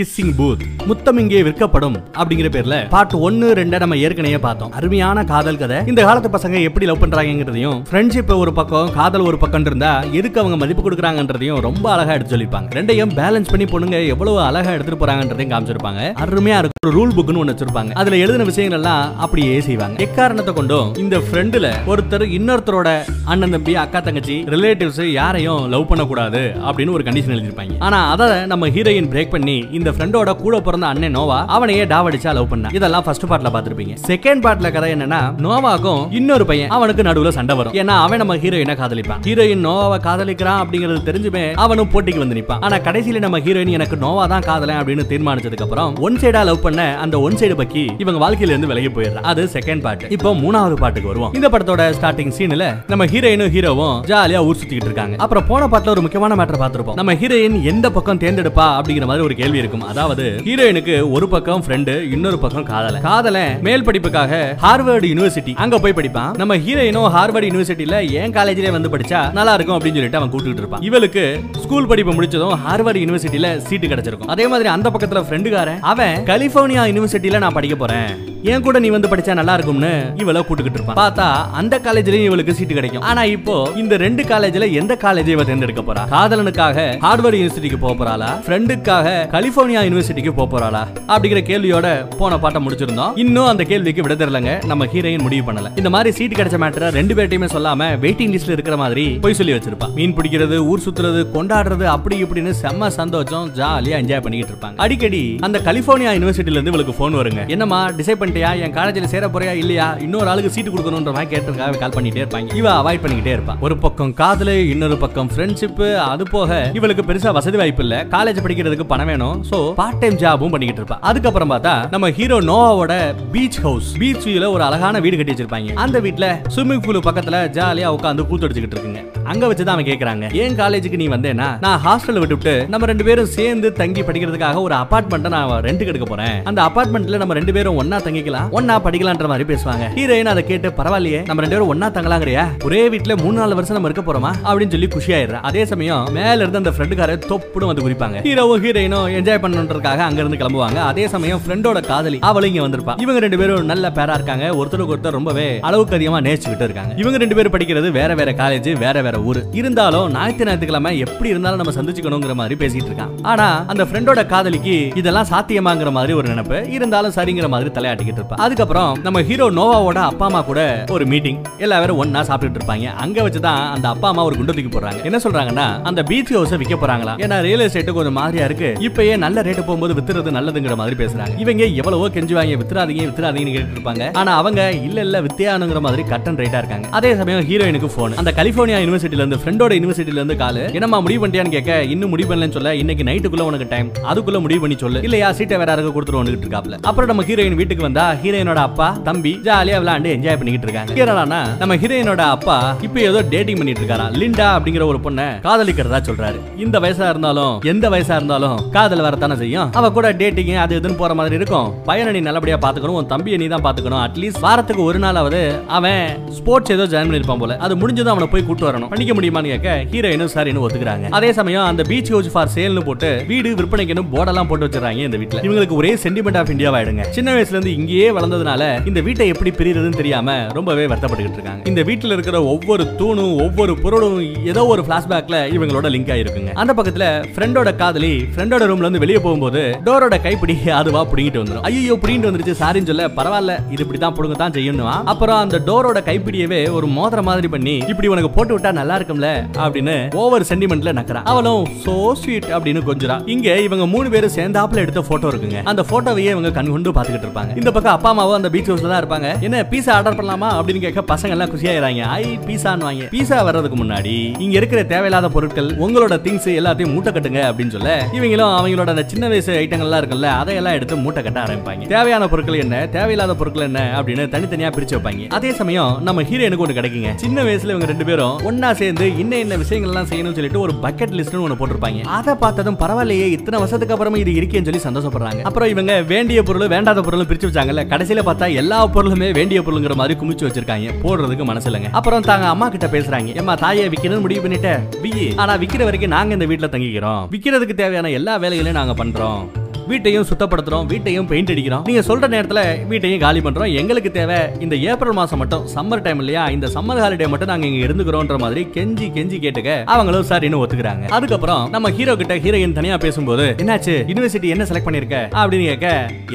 Kissing booth முத்தம் இங்கே விற்கப்படும் அப்படிங்கிற பேர்ல பார்ட் ஒன்னு ரெண்ட நம்ம ஏற்கனவே பார்த்தோம். அருமையான காதல் கதை. இந்த காலத்து பசங்க எப்படி லவ் பண்றாங்கிறதையும் ஃப்ரெண்ட்ஷிப் ஒரு பக்கம் காதல் ஒரு பக்கம் இருந்தா எதுக்கு அவங்க மதிப்பு கொடுக்குறாங்கன்றதையும் ரொம்ப அழகா எடுத்து சொல்லிப்பாங்க ரெண்டையும் பேலன்ஸ் பண்ணி பொண்ணுங்க எவ்வளவு அழகா எடுத்துட்டு போறாங்கன்றதையும் காமிச்சிருப்பாங்க. அருமையா இருக்கும். ஒரு ரூல் புக்னு ஒன்னு வச்சிருப்பாங்க. அதுல எழுதின விஷயங்கள் எல்லாம் அப்படியே செய்வாங்க. எக்காரணத்தை கொண்டும் இந்த ஃப்ரெண்டுல ஒருத்தர் இன்னொருத்தரோட அண்ணன் தம்பி அக்கா தங்கச்சி ரிலேட்டிவ்ஸ் யாரையும் லவ் பண்ணக்கூடாது அப்படின்னு ஒரு கண்டிஷன் எழுதிருப்பாங்க ஆனா அதை நம்ம ஹீரோயின் பிரேக் பண்ணி இந்த ஃப்ரெண்டோட கூட பிறந்த அண்ணன் நோவா அவனையே டாவடிச்சா லவ் பண்ணா. இதெல்லாம் ஃபர்ஸ்ட் பார்ட்ல பாத்திருப்பீங்க செகண்ட் பார்ட்ல கதை என்னன்னா நோவாக்கும் இன்னொரு பையன் அவனுக்கு நடுவுல சண்டை வரும். ஏன்னா அவன் நம்ம ஹீரோயினை காதலிப்பான். ஹீரோயின் நோவாவை காதலிக்கிறான் அப்படிங்கிறது தெரிஞ்சுமே அவனும் போட்டிக்கு வந்து நிப்பான் ஆனா கடைசியில நம்ம ஹீரோயின் எனக்கு நோவா தான் காதலன் அப்படின்னு தீர்மானிச்சதுக்கு அப்புறம் ஒன் சைடா லவ் பண்ண அந்த ஒன் சைடு பக்கி இவங்க வாழ்க்கையில இருந்து விலகி போயிடுறான். அது செகண்ட் பார்ட் இப்போ மூணாவது பாட்டுக்கு வருவோம். இந்த படத்தோட ஸ்டார்டிங் சீன்ல நம்ம ஹீரோயினும் ஹீரோவும் ஜாலியா ஊர் சுத்திக்கிட்டு இருக்காங்க. அப்புறம் போன பாட்டுல ஒரு முக்கியமான மேட்டர் பார்த்திருப்போம். நம்ம ஹீரோயின் எந்த பக்கம் தேர்ந்தெடுப்பா அப்படிங்கிற மாதிரி ஒரு கேள்வி இருக்கும். அதாவது ஹீரோயினுக்கு ஒரு பக்கம் ஃப்ரெண்டு இன்னொரு பக்கம் காதல காதல மேல் படிப்புக்காக ஹார்வர்டு யூனிவர்சிட்டி அங்க போய் படிப்பான். நம்ம ஹீரோயினும் ஹார்வர்டு யூனிவர்சிட்டியில ஏன் காலேஜ்லயே வந்து படிச்சா நல்லா இருக்கும் அப்படின்னு சொல்லிட்டு அவன் கூட்டிட்டு இருப்பான். இவளுக்கு ஸ்கூல் படிப்பு முடிச்சதும் ஹார்வர்டு யூனிவர்சிட்டியில சீட்டு கிடைச்சிருக்கும். அதே மாதிரி அந்த பக்கத்துல ஃப்ரெண்டுக்காரன் அவன் கலிபோர்னியா யூனிவர்சிட்டியில நான் படிக்க போறேன். என் கூட நீ வந்து படிச்சா நல்லா இருக்கும்னு இவள கூட்டுக்கிட்டு இருப்பான். பார்த்தா அந்த காலேஜ்லயும் இவளுக்கு சீட்டு கிடைக்கும். ஆனா இப்போ இந்த ரெண்டு காலேஜ்ல எந்த காலேஜ் இவ தேர்ந்தெடுக்க போறா? காதலனுக்காக ஹார்வர்ட் யூனிவர்சிட்டிக்கு போக போறாளா? ஃப்ரெண்டுக்காக கலிபோர்னியா யூனிவர்சிட்டிக்கு போக போறாளா? அப்படிங்கிற கேள்வியோட போன பாட்டை முடிச்சிருந்தோம். இன்னும் அந்த கேள்விக்கு விட தெரியலங்க நம்ம ஹீரோயின் முடிவு பண்ணல. இந்த மாதிரி சீட் கிடைச்ச மேட்டரை ரெண்டு பேர்ட்டையுமே சொல்லாம வெயிட்டிங் லிஸ்ட்ல இருக்கிற மாதிரி போய் சொல்லி வச்சிருப்பா. மீன் பிடிக்கிறது ஊர் சுத்துறது கொண்டாடுறது அப்படி இப்படின்னு செம்ம சந்தோஷம் ஜாலியா என்ஜாய் பண்ணிக்கிட்டு இருப்பாங்க. அடிக்கடி அந்த கலிபோர்னியா யூனிவர்சிட்டி இருந்து இவளுக்கு போன் வருங்க. என்னம்மா டிசைட் பண்ணிட்டியா? என் காலேஜ்ல சேர போறியா இல்லையா? இன்னொரு ஆளுக்கு சீட்டு கொடுக்கணுன்ற மாதிரி கேட்டிருக்காங்க கால் பண்ணிட்டே இருப்பாங்க. இவ அவாய்ட் பண்ணிக்கிட்டே இருப்பா. ஒரு பக்கம் காதலு இன்னொரு பக்கம் ஃப்ரெண்ட்ஷிப் அது போக இவளுக்கு பெருசா வசதி வாய்ப்பு இல்ல. காலேஜ் படிக்கிறதுக்கு பணம் வேணும் சோ பார்ட் டைம் ஜாபும் பண்ணிக்கிட்டு இருப்பா. அதுக்கப்புறம் பார்த்தா நம்ம ஹீரோ நோவாவோட பீச் ஹவுஸ் பீச் வியூல ஒரு அழகான வீடு கட்டி வச்சிருப்பாங்க. அந்த வீட்டுல ஸ்விம்மிங் பூல் பக்கத்துல ஜாலியா உட்காந்து கூத்தடிச்சுக்கிட்டு இருக்குங்க. அங்க வச்சுதான் அவன் கேக்குறாங்க. ஏன் காலேஜுக்கு நீ வந்தேனா நான் ஹாஸ்டல்ல விட்டுவிட்டு நம்ம ரெண்டு பேரும் சேர்ந்து தங்கி படிக்கிறதுக்காக ஒரு அபார்ட்மெண்ட்டை நான் ரெண்டுக்கு எடுக்க போறேன். அந்த அபார்ட்மெண்ட்ல நம்ம ரெண்டு பேரும் ஒன்னா தங்கிக்கலாம் ஒன்னா படிக்கலாம்ன்ற மாதிரி பேசுவாங்க. ஹீரோயின் அதை கேட்டு பரவாயில்லையே நம்ம ரெண்டு பேரும் ஒன்னா தங்கலாங்கிறியா? ஒரே வீட்ல மூணு நாலு வருஷம் நம்ம இருக்க போறோமா? அப்படின்னு சொல்லி குஷியாயிடுறா. அதே சமயம் மேல இருந்து அந்த ஃப்ரெண்டுக்கார தொப்புடும் வந்து குறிப்பாங்க ஹீரோவும் ஹீரோயினும் என்ஜாய் பண்ணணுன்றதுக்காக அங்க இருந்து கிளம்புவாங்க. அதே சமயம் ஃப்ரெண்டோட காதலி அவளும் இங்க வந்திருப்பா. இவங்க ரெண்டு பேரும் நல்ல பேரா இருக்காங்க. ஒருத்தருக்கு ஒருத்தர் ரொம்பவே அளவுக்கு அதிகமா நேசிச்சுக்கிட்டு இருக்காங்க. இவங்க ரெண்டு பேரும் படிக்கிறது வேற வேற காலேஜ் வேற வேற ஊர். இருந்தாலும் ஞாயிற்று ஞாயிற்றுக்கிழமை எப்படி இருந்தாலும் நம்ம சந்திச்சுக்கணுங்கிற மாதிரி பேசிட்டு இருக்கான். ஆனா அந்த ஃப்ரெண்டோட காதலிக்கு இதெல்லாம் சாத்தியமாங்கிற மாதிரி ஒரு நினைப்பு. இருந்தாலும் சரிங்கிற மாதிரி தலையாட்டிக்கிட்டு இருப்பா. அதுக்கப்புறம் நம்ம ஹீரோ நோவாவோட அப்பா அம்மா கூட ஒரு மீட்டிங் எல்லாரும் ஒன்னா சாப்பிட்டுட்டு இருப்பாங்க. அங்க வச்சுதான் அந்த அப்பா அம்மா ஒரு குண்டு தூக்கி போடுறாங்க. என்ன சொல்றாங்கன்னா அந்த பீச் ஹவுஸ் விற்க போறாங்களா ஏன்னா ரியல் எஸ்டேட் கொஞ்சம் மாதிரியா இருக்கு. இப்பயே நல்ல ரேட்டு போகும்போது வித்துறது நல்லதுங்கிற மாதிரி பேசுறாங்க. இவங்க எவ்வளவோ கெஞ்சுவாங்க வித்துறாதீங்க வித்துறாதீங்கன்னு கேட்டு இருப்பாங்க. ஆனா அவங்க இல்ல இல்ல வித்தியானுங்கிற மாதிரி கட்டன் ரேட்டா இருக்காங்க. அதே சமயம் ஹீரோயினுக்கு போன் அந்த கலிபோர்னியா யூனிவர்சிட்டில இருந்து ஃப்ரெண்டோட யூனிவர்சிட்டில இருந்து காலு. என்னமா முடிவு பண்ணிட்டியான்னு கேட்க இன்னும் முடிவு பண்ணலன்னு சொல்ல இன்னைக்கு நைட்டுக்குள்ள உனக்கு டைம் அதுக்குள்ள முடிவு பண்ணி சொல்லு. இல்லையா சீட்டை வேற யாருக்கு கொடுத்துருவோம் இருக்காப்ல. அப்புறம் நம்ம ஹீரோயின் வீட்டுக்கு வந்தா ஹீரோயினோட அப்பா தம்பி ஜாலியா விளையாண்டு என்ஜாய் பண்ணிக்கிட்டு இருக்காங்க. கேரளானா நம்ம ஹீரோயினோட அப்பா இப்ப ஏதோ டேட்டிங் பண்ணிட்டு இருக்காரா? லிண்டா அப்படிங்கிற ஒரு பொண்ணை காதலிக்கிறதா சொல்றாரு. இந்த வயசா இருந்தாலும் எந்த வயசா இருந்தாலும் காதல் வரத்தானே செய்யும்? அவ கூட டேட்டிங் அது இதுன்னு போற மாதிரி இருக்கும். பையனை நீ நல்லபடியா பாத்துக்கணும் உன் தம்பியை நீ தான் பாத்துக்கணும். அட்லீஸ்ட் வாரத்துக்கு ஒரு நாளாவது அவன் ஸ்போர்ட்ஸ் ஏதோ ஜாயின் பண்ணிருப்பான் போல. அது முடிஞ்சதும் அவனை போய் கூட்டு வரணும். பண்ணிக்க முடியுமான்னு கேட்க ஹீரோயினும் சரின்னு ஒத்துக்கிறாங்க. அதே சமயம் அந்த பீச் ஹவுஸ் ஃபார் சேல்னு போட்டு வீடு விற்பனைக்குன்னு போர்டெல்லாம் போட்டு வச்சிருக்காங்க இந்த வீட்ல. இவங்களுக்கு ஒரே சென்டிமெண்ட் ஆஃப் இந்தியா ஆயிடுங்க சின்ன வயசுல இருந்து இங்கேயே வளர்ந்ததுனால இந்த வீட்டை எப்படி பிரியறதுன்னு தெரியாம ரொம்பவே வருத்தப்பட்டுக்கிட்டு இருக்காங்க. இந்த வீட்டுல இருக்கிற ஒவ்வொரு தூணும் ஒவ்வொரு பொருளும் ஏதோ ஒரு பிளாஷ்பேக்ல இவங்களோட லிங்க் ஆயிருக்குங்க. அந்த பக்கத்துல ஃப்ரெண்டோட காதலி ஃப்ரெண்டோட ரூம்ல இருந்து வெளியே போகும்போது டோரோட கைப்பிடி அதுவா புடிங்கிட்டு வந்துடும் ஐயோ புடிங்கிட்டு வந்துருச்சு சாரின்னு சொல்ல பரவாயில்ல இது இப்படிதான் புடுங்க தான் செய்யணுமா? அப்புறம் அந்த டோரோட கைப்பிடியவே ஒரு மோதிர மாதிரி பண்ணி இப்படி உனக்கு போட்டு விட்டா நல்லா இருக்கும்ல அப்படின்னு ஓவர் சென்டிமெண்ட்ல நக்கறா. அவளும் சோ ஸ்வீட் அப்படின்னு கொஞ்சரா இங்க இவங்க மூணு பேரும் சேர்ந்தாப்புல எடுத்த போட்டோ இருக்குங்க. அந்த போட்டோவையே இவங்க கண் கொண்டு பாத்துக்கிட்டு இருப்பாங்க. இந்த பக்கம் அப்பா அம்மாவும் அந்த பீச் ஹவுஸ்ல தான் இருப்பாங்க. என்ன பீஸா ஆர்டர் பண்ணலாமா அப்படின்னு கேட்க பசங்க எல்லாம் குஷியாயிராங்க ஐ பீஸான்னு வாங்க. பீஸா வர்றதுக்கு முன்னாடி இங்க இருக்கிற தேவையில்லாத பொருட்கள் உங்களோட திங்ஸ் எல்லாத்தையும் மூட்டை கட்டுங்க அப்படின்னு சொல்ல இவங்களும் அவங்களோட அந்த சின்ன வயசு ஐட்டங்கள்லாம் இருக்குல்ல அதையெல்லாம் எடுத்து மூட்டை கட்ட ஆரம்பிப்பாங்க. தேவையான பொருட்கள் என்ன தேவையில்லாத பொருட்கள் என்ன அப்படின்னு தனித்தனியா பிரிச்சு வைப்பாங்க. அதே சமயம் நம்ம ஹீரோயினுக்கு ஒன்று கிடைக்குங்க. சின்ன வயசுல இவங்க ரெண்டு பேரும் ஒன்னா சேர்ந்து இன்ன என்ன விஷயங்கள்லாம் செய்யணும்னு சொல்லிட்டு ஒரு பக்கெட் லிஸ்ட்னு ஒன்று போட்டிருப்பாங்க. அதை பார்த்ததும் பரவாயில்லையே இத்தனை வருஷத்துக்கு அப்புறமா இது இருக்கேன்னு சொல்லி சந்தோஷப்படுறாங்க. அப்புறம் இவங்க வேண்டிய பொருள் வேண்டாத பொருள் பிரிச்சு வச்சாங்கல்ல கடைசியில பார்த்தா எல்லா பொருளுமே வேண்டிய பொருளுங்கிற மாதிரி குமிச்சு வச்சிருக்காங்க. போடுறதுக்கு மனசுலங்க அப்புறம் தாங்க அம்மா கிட்ட பேசுறாங்க. ஏமா தாயை விக்கணும்னு முடிவு பண்ணிட்டேன் விக்கி. ஆனா விக்கிற வரைக்கும் நாங்க இந்த வீட்டுல தங்கிக்கிறோம். விக்கிறதுக்கு தேவையான எல்லா வேலைகளையும் நாங்க பண்றோம். வீட்டையும் சுத்தப்படுத்துறோம் வீட்டையும் பெயிண்ட் அடிக்கிறோம். நீங்க சொல்ற நேரத்துல வீட்டையும் காலி பண்றோம். எங்களுக்கு தேவை இந்த ஏப்ரல் மாசம் மட்டும் சம்மர் டைம் இல்லையா? இந்த சம்மர் ஹாலிடே மட்டும் நாங்க இங்க இருந்துக்கிறோம்ன்ற மாதிரி கெஞ்சி கெஞ்சி கேட்டுக்க அவங்களும் சரின்னு ஒத்துக்கிறாங்க. அதுக்கப்புறம் நம்ம ஹீரோ கிட்ட ஹீரோயின் தனியா பேசும்போது என்னாச்சு? யூனிவர்சிட்டி என்ன செலக்ட் பண்ணிருக்க? அப்படின்னு கேட்க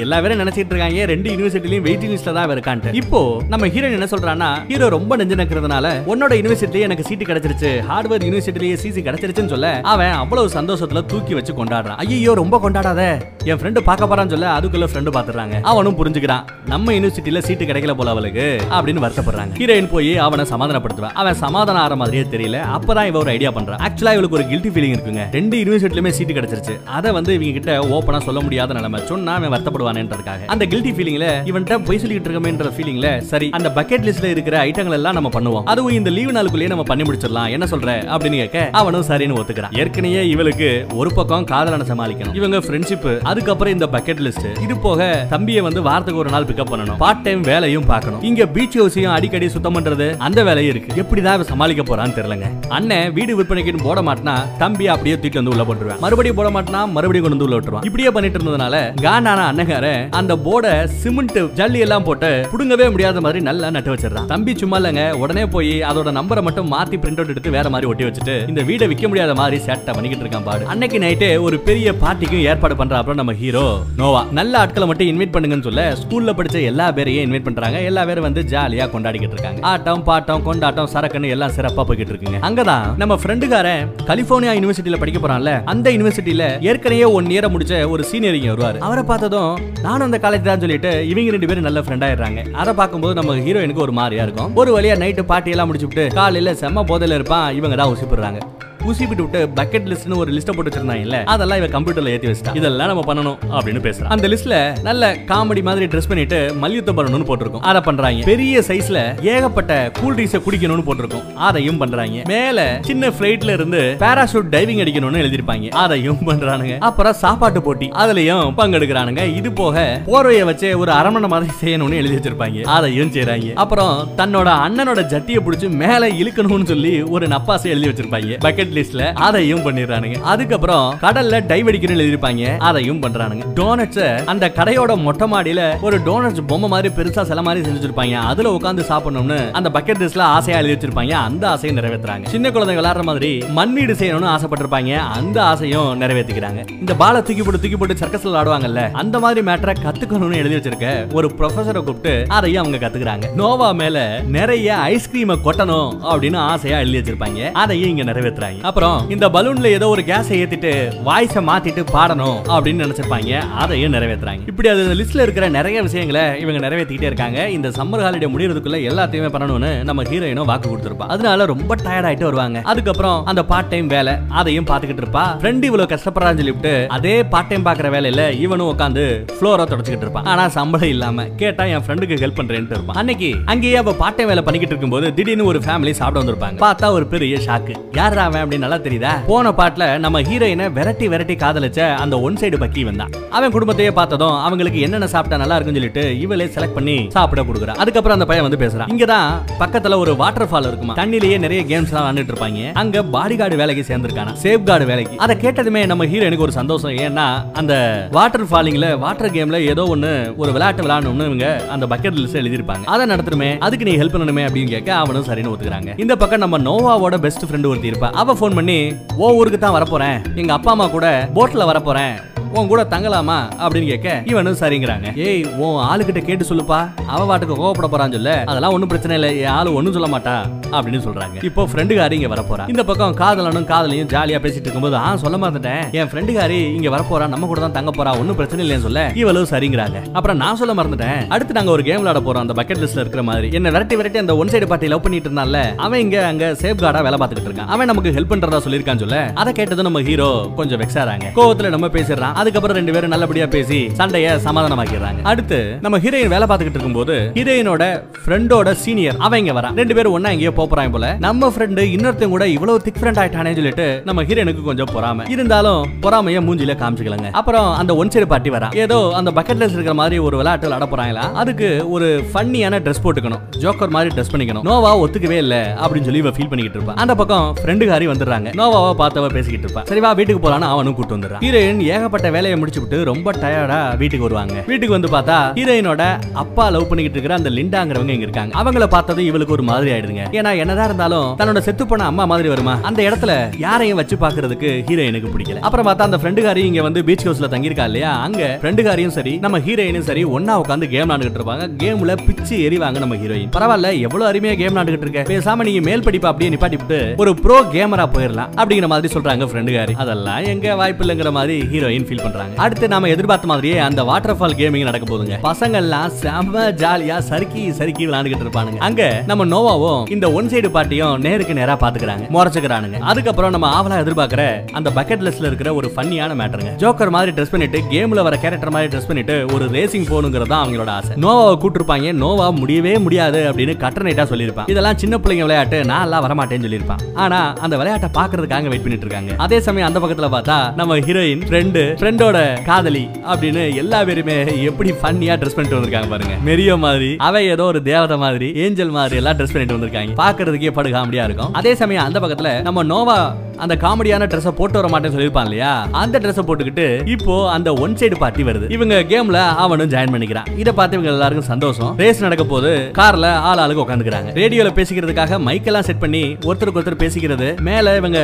எல்லா பேரும் நினைச்சிட்டு இருக்காங்க. ரெண்டு யூனிவர்சிட்டிலையும் வெயிட்டிங் லிஸ்ட்ல தான் இருக்கான்ட்டு இப்போ நம்ம ஹீரோயின் என்ன சொல்றான்னா ஹீரோ ரொம்ப நெஞ்சு நக்கிறதுனால உன்னோட யூனிவர்சிட்டிலேயே எனக்கு சீட்டு கிடைச்சிருச்சு. ஹார்வர்ட் யூனிவர்சிட்டிலேயே சிசி கிடைச்சிருச்சுன்னு சொல்ல அவன் அவ்வளவு சந்தோஷத்துல தூக்கி வச்சு கொண்டாடுறான். ஐயோ ரொம்ப கொண்டாடாத. என் ஃப்ரெண்டு பார்க்க போறான்னு சொல்ல அதுக்குள்ள ஃப்ரெண்டு பாத்துறாங்க அவனும் புரிஞ்சுக்கிறான். நம்ம யூனிவர்சிட்டியில சீட்டு கிடைக்கல போல அவளுக்கு அப்படின்னு வருத்தப்படுறாங்க. ஹீரோயின் போய் அவனை சமாதானப்படுத்துவான் அவன் சமாதானம் ஆற மாதிரியே தெரியல. அப்பதான் இவ ஒரு ஐடியா பண்றான் ஆக்சுவலா இவளுக்கு ஒரு கில்ட்டி ஃபீலிங் இருக்குங்க. ரெண்டு யூனிவர்சிட்டிலுமே சீட்டு கிடைச்சிருச்சு. அதை வந்து இவங்க கிட்ட ஓப்பனா சொல்ல முடியாத நிலைமை. சொன்னா அவன் வருத்தப்படுவானேன்றதுக்காக. அந்த கில்ட்டி ஃபீலிங்ல இவன்ட்ட போய் சொல்லிட்டு இருக்கமேன்ற ஃபீலிங்ல சரி அந்த பக்கெட் லிஸ்ட்ல இருக்கிற ஐட்டங்கள் எல்லாம் நம்ம பண்ணுவோம். அதுவும் இந்த லீவு நாளுக்குள்ளேயே நம்ம பண்ணி முடிச்சிடலாம். என்ன சொல்ற? அப்படின்னு கேட்க அவனும் சரின்னு ஒத்துக்கிறான். ஏற்கனவே இவளுக்கு ஒரு பக்கம் காதலனை சமாளிக்கணும். இவங்க ஃப்ரெண்ட்ஷிப் அதுக்கப்புறம் இந்த பக்கெட் லிஸ்ட் இது போக தம்பியை வந்து வாரத்துக்கு ஒரு நாள் பிக்கப் பண்ணணும். பார்ட் டைம் வேலையும் பார்க்கணும். இங்க பீச் ஹவுஸையும் அடிக்கடி சுத்தம் பண்றது அந்த வேலையும் இருக்கு. எப்படிதான் இவன் சமாளிக்க போறான்னு தெரியலங்க. அண்ணன் வீடு விற்பனைக்கு போட மாட்டினா தம்பி அப்படியே தூக்கி வந்து உள்ள போட்டுருவேன். மறுபடியும் போட மாட்டினா மறுபடியும் கொண்டு வந்து உள்ள விட்டுருவான். இப்படியே பண்ணிட்டு இருந்ததுனால கானான அண்ணகார அந்த போர்டை சிமெண்ட் ஜல்லி எல்லாம் போட்டு புடுங்கவே முடியாத மாதிரி நல்லா நட்டு வச்சிடறான். தம்பி சும்மா இல்லங்க. உடனே போய் அதோட நம்பரை மட்டும் மாத்தி பிரிண்ட் அவுட் எடுத்து வேற மாதிரி ஒட்டி வச்சுட்டு இந்த வீடை விற்க முடியாத மாதிரி சேட்டை பண்ணிக்கிட்டு இருக்கான் பாடு. அன்னைக்கு நைட்டு ஒரு பெரிய பார்ட்டிக்கும் ஏற்பாடு பண்றாப்புல நம்ம ஹீரோ நோவா நல்ல ஆட்களை மட்டும் இன்வைட் பண்ணுங்கன்னு சொல்ல ஸ்கூல்ல படிச்ச எல்லா பேரையும் இன்வைட் பண்றாங்க. எல்லா பேரும் வந்து ஜாலியா கொண்டாடிக்கிட்டு இருக்காங்க. ஆட்டம் பாட்டம் கொண்டாட்டம் சரக்குன்னு எல்லாம் சிறப்பா போய்கிட்டு இருக்குங்க. அங்கதான் நம்ம ஃப்ரெண்டுக்காரன் கலிபோர்னியா யூனிவர்சிட்டியில படிக்க போறான்ல அந்த யூனிவர்சிட்டியில ஏற்கனவே ஒன் இயரை முடிச்ச ஒரு சீனியர் இங்க வருவாரு. அவரை பார்த்ததும் நானும் அந்த காலேஜ் தான் சொல்லிட்டு இவங்க ரெண்டு பேரும் நல்ல ஃப்ரெண்ட் ஆயிடுறாங்க. அதை பார்க்கும்போது நம்ம ஹீரோயினுக்கு ஒரு மாதிரியா இருக்கும். ஒரு வழியா நைட்டு பார்ட்டி எல்லாம் முடிச்சுட்டு காலையில செம்ம போதையில இருப்பான். இவங்க தான் உசிப்பிடுறாங்க. ஊசிப்பிட்டு விட்டு பக்கெட் லிஸ்ட்னு ஒரு லிஸ்ட் போட்டு வச்சிருந்தாங்கல்ல அதெல்லாம் இவன் கம்ப்யூட்டர்ல ஏத்தி வச்சிட்டா இதெல்லாம் நம்ம பண்ணணும் அப்படின்னு பேசுறான். அந்த லிஸ்ட்ல நல்ல காமெடி மாதிரி ட்ரெஸ் பண்ணிட்டு மல்யுத்தம் பண்ணணும்னு போட்டிருக்கும். அதை பண்றாங்க. பெரிய சைஸ்ல ஏகப்பட்ட கூல் ட்ரிங்க்ஸ் குடிக்கணும்னு போட்டிருக்கும். அதையும் பண்றாங்க. மேல சின்ன ஃபிளைட்ல இருந்து பேராஷூட் டைவிங் அடிக்கணும்னு எழுதிருப்பாங்க அதையும் பண்றானுங்க. அப்புறம் சாப்பாட்டு போட்டி. அதுலயும் பங்கெடுக்கிறானுங்க. இது போக போர்வைய வச்சு ஒரு அரமணை மாதிரி செய்யணும்னு எழுதி வச்சிருப்பாங்க. அதையும் செய்யறாங்க அப்புறம் தன்னோட அண்ணனோட ஜட்டியை பிடிச்சி மேல இழுக்கணும்னு சொல்லி ஒரு நப்பாசை எழுதி வச்சிருப்பாங்க. பக்கெட் லிஸ்ட்ல அதையும் பண்ணிடுறானுங்க. அதுக்கப்புறம் கடல்ல டைவ் அடிக்கணும்னு எழுதிருப்பாங்க அதையும் பண்றானுங்க. டோனட்ஸ் அந்த கடையோட மொட்டை மாடியில ஒரு டோனட்ஸ் பொம்மை மாதிரி பெருசா சில மாதிரி செஞ்சு அதுல உட்காந்து சாப்பிடணும்னு அந்த பக்கெட் லிஸ்ட்ல ஆசையா எழுதி வச்சிருப்பாங்க. அந்த ஆசையை நிறைவேத்துறாங்க. சின்ன குழந்தைங்க விளாடுற மாதிரி மண்ணீடு செய்யணும்னு ஆசைப்பட்டிருப்பாங்க. அந்த ஆசையும் நிறைவேற்றிக்கிறாங்க இந்த பாலை தூக்கி போட்டு தூக்கி போட்டு சர்க்கஸ்ல விளாடுவாங்கல்ல அந்த மாதிரி மேட்டரை கத்துக்கணும்னு எழுதி வச்சிருக்க ஒரு ப்ரொஃபசரை கூப்பிட்டு அதையும் அவங்க கத்துக்கிறாங்க. நோவா மேல நிறைய ஐஸ்கிரீமை கொட்டணும் அப்படின்னு ஆசையா எழுதி வச்சிருப்பாங்க. அதையும் இங்க நிறைவேற்றுறாங்க அப்புறம் இந்த பலூன்ல ஏதோ ஒரு கேஸை ஏத்திட்டு வாய்ஸை மாத்திட்டு பாடணும் அப்படின்னு நினைச்சிருப்பாங்க. அதையும் நிறைவேத்துறாங்க. இப்படி அது லிஸ்ட்ல இருக்கிற நிறைய விஷயங்களை இவங்க நிறைவேற்றிக்கிட்டே இருக்காங்க. இந்த சம்மர் ஹாலிடே முடியறதுக்குள்ள எல்லாத்தையுமே பண்ணணும்னு நம்ம ஹீரோயினும் வாக்கு கொடுத்துருப்பா. அதனால ரொம்ப டயர்ட் ஆயிட்டு வருவாங்க. அதுக்கப்புறம் அந்த பார்ட் டைம் வேலை அதையும் பாத்துக்கிட்டு இருப்பா. ஃப்ரெண்ட் இவ்வளவு கஷ்டப்படுறான்னு சொல்லிவிட்டு அதே பார்ட் டைம் பாக்குற வேலையில இவனும் உட்காந்து ஃப்ளோரா தொடச்சுக்கிட்டு இருப்பான். ஆனா சம்பளம் இல்லாம கேட்டா என் ஃப்ரெண்டுக்கு ஹெல்ப் பண்றேன்ட்டு இருப்பான். அன்னைக்கு அங்கேயே அவ பார்ட் டைம் வேலை பண்ணிக்கிட்டு இருக்கும்போது திடீர்னு ஒரு ஃபேமிலி சாப்பிட வந்திருப்பாங்க. பார்த்தா ஒரு பெரிய ஷாக்கு யாரா அவன் அப்படின்னு நல்லா தெரியுதா? போன பாட்டுல நம்ம ஹீரோயினை விரட்டி விரட்டி காதலிச்ச அந்த ஒன் சைடு பக்கி வந்தான் அவன் குடும்பத்தையே பார்த்ததும் அவங்களுக்கு என்னென்ன சாப்பிட்டா நல்லா இருக்குன்னு சொல்லிட்டு இவளே செலக்ட் பண்ணி சாப்பிட கொடுக்குறா. அதுக்கப்புறம் அந்த பையன் வந்து பேசுறான் இங்கதான் பக்கத்துல ஒரு வாட்டர் ஃபால் இருக்குமா? தண்ணிலேயே நிறைய கேம்ஸ் எல்லாம் விளையாண்டுட்டு இருப்பாங்க. அங்க பாடி கார்டு வேலைக்கு சேர்ந்திருக்கானா? சேஃப் கார்டு வேலைக்கு. அதை கேட்டதுமே நம்ம ஹீரோயினுக்கு ஒரு சந்தோஷம். ஏன்னா அந்த வாட்டர் ஃபாலிங்ல வாட்டர் கேம்ல ஏதோ ஒண்ணு ஒரு விளையாட்டு விளையாடணும்னு இவங்க அந்த பக்கெட் லிஸ்ட் எழுதிருப்பாங்க அதை நடத்தணுமே அதுக்கு நீ ஹெல்ப் பண்ணணுமே அப்படின்னு கேட்க அவனும் சரின்னு ஒத்துக்கிறாங்க. இந்த பக்கம் நம்ம நோவாவோட பெஸ்ட் ஃப்ரெண்ட் ஒருத்தி இருப்பா. அவ ஃபோன் பண்ணி ஓ ஊருக்கு தான் வரப்போறேன். எங்க அப்பா அம்மா கூட போட்ல வரப்போறேன். உன் கூட தங்கலாமா அப்படின்னு கேட்க இவனும் சரிங்கிறாங்க. ஏய் உன் ஆளுகிட்ட கேட்டு சொல்லுப்பா. அவ வாட்டுக்கு கோவப்பட போறான்னு சொல்ல அதெல்லாம் ஒன்றும் பிரச்சனை இல்லை என் ஆளு ஒன்றும் சொல்ல மாட்டா அப்படின்னு சொல்றாங்க. இப்போ ஃப்ரெண்டுகாரி இங்க வரப்போறா. இந்த பக்கம் காதலனும் காதலையும் ஜாலியா பேசிட்டு இருக்கும்போது ஆ சொல்ல மறந்துட்டேன். என் ஃப்ரெண்டுகாரி இங்க வரப்போறா நம்ம கூட தான் தங்க போறா ஒன்றும் பிரச்சனை இல்லைன்னு சொல்ல இவளும் சரிங்கிறாங்க. அப்புறம் நான் சொல்ல மறந்துட்டேன். அடுத்து நாங்க ஒரு கேம் விளையாட போறோம் அந்த பக்கெட் லிஸ்ட்ல இருக்கிற மாதிரி. என்ன விரட்டி விரட்டி அந்த ஒன் சைடு பார்ட்டி லவ் பண்ணிட்டு இருந்தால அவன் இங்க அங்க சேஃப் கார்டா வேலை பார்த்துட்டு இருக்கான். அவன் நமக்கு ஹெல்ப் பண்றதா சொல்லியிருக்கான்னு சொல்ல அதை கேட்டதும் நம்ம ஹீரோ கொஞ்சம் வெக்ஸாராங்க கோவத்துல நம்ம பேசிடுறான். அதுக்கப்புறம் ரெண்டு பேரும் நல்லபடியா பேசி சண்டைய சமாதானமாக்கிறாங்க அடுத்து நம்ம ஹீரோயின் வேலை பார்த்துக்கிட்டு இருக்கும்போது ஹீரோயினோட ஃப்ரெண்டோட சீனியர் அவன் இங்க வரான். ரெண்டு பேரும் ஒன்னா எங்கேயோ போறாங்க போல. நம்ம ஃப்ரெண்டு இன்னொருத்தன் கூட இவ்வளவு திக் ஃப்ரெண்ட் ஆயிட்டானே சொல்லிட்டு நம்ம ஹீரோயினுக்கு கொஞ்சம் பொறாம. இருந்தாலும் பொறாமைய மூஞ்சில காமிச்சுக்கலங்க. அப்புறம் அந்த ஒன் சைடு பார்ட்டி வரா. ஏதோ அந்த பக்கெட் லிஸ்ட் இருக்கிற மாதிரி ஒரு விளையாட்டு விளாட போறாங்களா? அதுக்கு ஒரு ஃபன்னியான ட்ரெஸ் போட்டுக்கணும். ஜோக்கர் மாதிரி ட்ரெஸ் பண்ணிக்கணும். நோவா ஒத்துக்கவே இல்ல அப்படின்னு சொல்லி இவ ஃபீல் பண்ணிக்கிட்டு இருப்பா. அந்த பக்கம் ஃப்ரெண்டுகாரி வந்துடுறாங்க. நோவாவை பார்த்தவ பேசிக்கிட்டு இருப்பா. சரி வா வீட்டுக்கு போலான்னு அவனும் கூட்டு வந்துடுறான். ஹீரோயின் ஏகப்பட்ட ஏகப்பட்ட வேலையை முடிச்சு விட்டு ரொம்ப டயர்டா வீட்டுக்கு வருவாங்க. வீட்டுக்கு வந்து பார்த்தா ஹீரோயினோட அப்பா லவ் பண்ணிக்கிட்டு இருக்கிற அந்த லிண்டாங்கிறவங்க இங்க இருக்காங்க. அவங்கள பார்த்தது இவளுக்கு ஒரு மாதிரி ஆயிடுதுங்க. ஏன்னா என்னதான் இருந்தாலும் தன்னோட செத்து போன அம்மா மாதிரி வருமா? அந்த இடத்துல யாரையும் வச்சு பாக்குறதுக்கு ஹீரோயினுக்கு பிடிக்கல. அப்புறம் பார்த்தா அந்த ஃப்ரெண்டுகாரி இங்க வந்து பீச் ஹவுஸ்ல தங்கியிருக்கா இல்லையா? அங்க ஃப்ரெண்டுகாரியும் சரி நம்ம ஹீரோயினும் சரி ஒன்னா உட்காந்து கேம் விளாண்டுட்டு இருப்பாங்க. கேம்ல பிச்சு எறிவாங்க நம்ம ஹீரோயின் பரவாயில்ல எவ்வளவு அருமையா கேம் விளாண்டுட்டு இருக்க. பேசாம நீங்க மேல் படிப்பு அப்படியே நிப்பாட்டி விட்டு ஒரு ப்ரோ கேமரா போயிடலாம் அப்படிங்கிற மாதிரி சொல்றாங்க ஃப்ரெண்டுகாரி அதெல்லாம் எங்க வாய்ப்பு இல்லைங்கிற மாதிரி ஹீரோயின் ஃபீல் ஃபீல் பண்றாங்க. அடுத்து நாம எதிர்பார்த்த மாதிரியே அந்த வாட்டர் ஃபால் கேமிங் நடக்க போதுங்க பசங்க எல்லாம் செம ஜாலியா சறுக்கி சறுக்கி விளையாண்டுகிட்டு இருப்பானுங்க. அங்க நம்ம நோவாவும் இந்த ஒன் சைடு பாட்டியும் நேருக்கு நேரா பாத்துக்கிறாங்க. முறைச்சுக்கிறானுங்க. அதுக்கப்புறம் நம்ம ஆவலா எதிர்பார்க்கிற அந்த பக்கெட் லிஸ்ட்ல இருக்கிற ஒரு ஃபன்னியான மேட்டருங்க ஜோக்கர் மாதிரி ட்ரெஸ் பண்ணிட்டு கேம்ல வர கேரக்டர் மாதிரி ட்ரெஸ் பண்ணிட்டு ஒரு ரேசிங் போகணுங்கிறது தான் அவங்களோட ஆசை. நோவாவை கூட்டிருப்பாங்க நோவா முடியவே முடியாது அப்படின்னு கட்டணைட்டா சொல்லியிருப்பான். இதெல்லாம் சின்ன பிள்ளைங்க விளையாட்டு நான் எல்லாம் வரமாட்டேன்னு சொல்லியிருப்பான். ஆனா அந்த விளையாட்டை பாக்குறதுக்காக வெயிட் பண்ணிட்டு இருக்காங்க. அதே சமயம் அந்த பக்கத்துல பார்த்தா நம்ம ஹீரோயின் ஃப்ரெண்டு ஃப்ரெண்டோட காதலி அப்படின்னு எல்லா பேருமே எப்படி ஃபன்னியா ட்ரெஸ் பண்ணிட்டு வந்திருக்காங்க பாருங்க. மெரியோ மாதிரி அவ ஏதோ ஒரு தேவதை மாதிரி ஏஞ்சல் மாதிரி எல்லாம் ட்ரெஸ் பண்ணிட்டு வந்திருக்காங்க. பாக்குறதுக்கே படு காமெடியா இருக்கும். அதே சமயம் அந்த பக்கத்துல நம்ம நோவா அந்த காமெடியான ட்ரெஸ்ஸை போட்டு வர மாட்டேன்னு சொல்லியிருப்பான் இல்லையா? அந்த ட்ரெஸ்ஸை போட்டுக்கிட்டு இப்போ அந்த ஒன் சைடு பார்ட்டி வருது. இவங்க கேம்ல அவனும் ஜாயின் பண்ணிக்கிறான். இதை பார்த்து இவங்க எல்லாருக்கும் சந்தோஷம். ரேஸ் நடக்க போது கார்ல ஆள் ஆளுக்கு உட்காந்துக்கிறாங்க ரேடியோல பேசிக்கிறதுக்காக மைக்கெல்லாம் செட் பண்ணி ஒருத்தருக்கு ஒருத்தர் பேசிக்கிறது. மேல இவங்க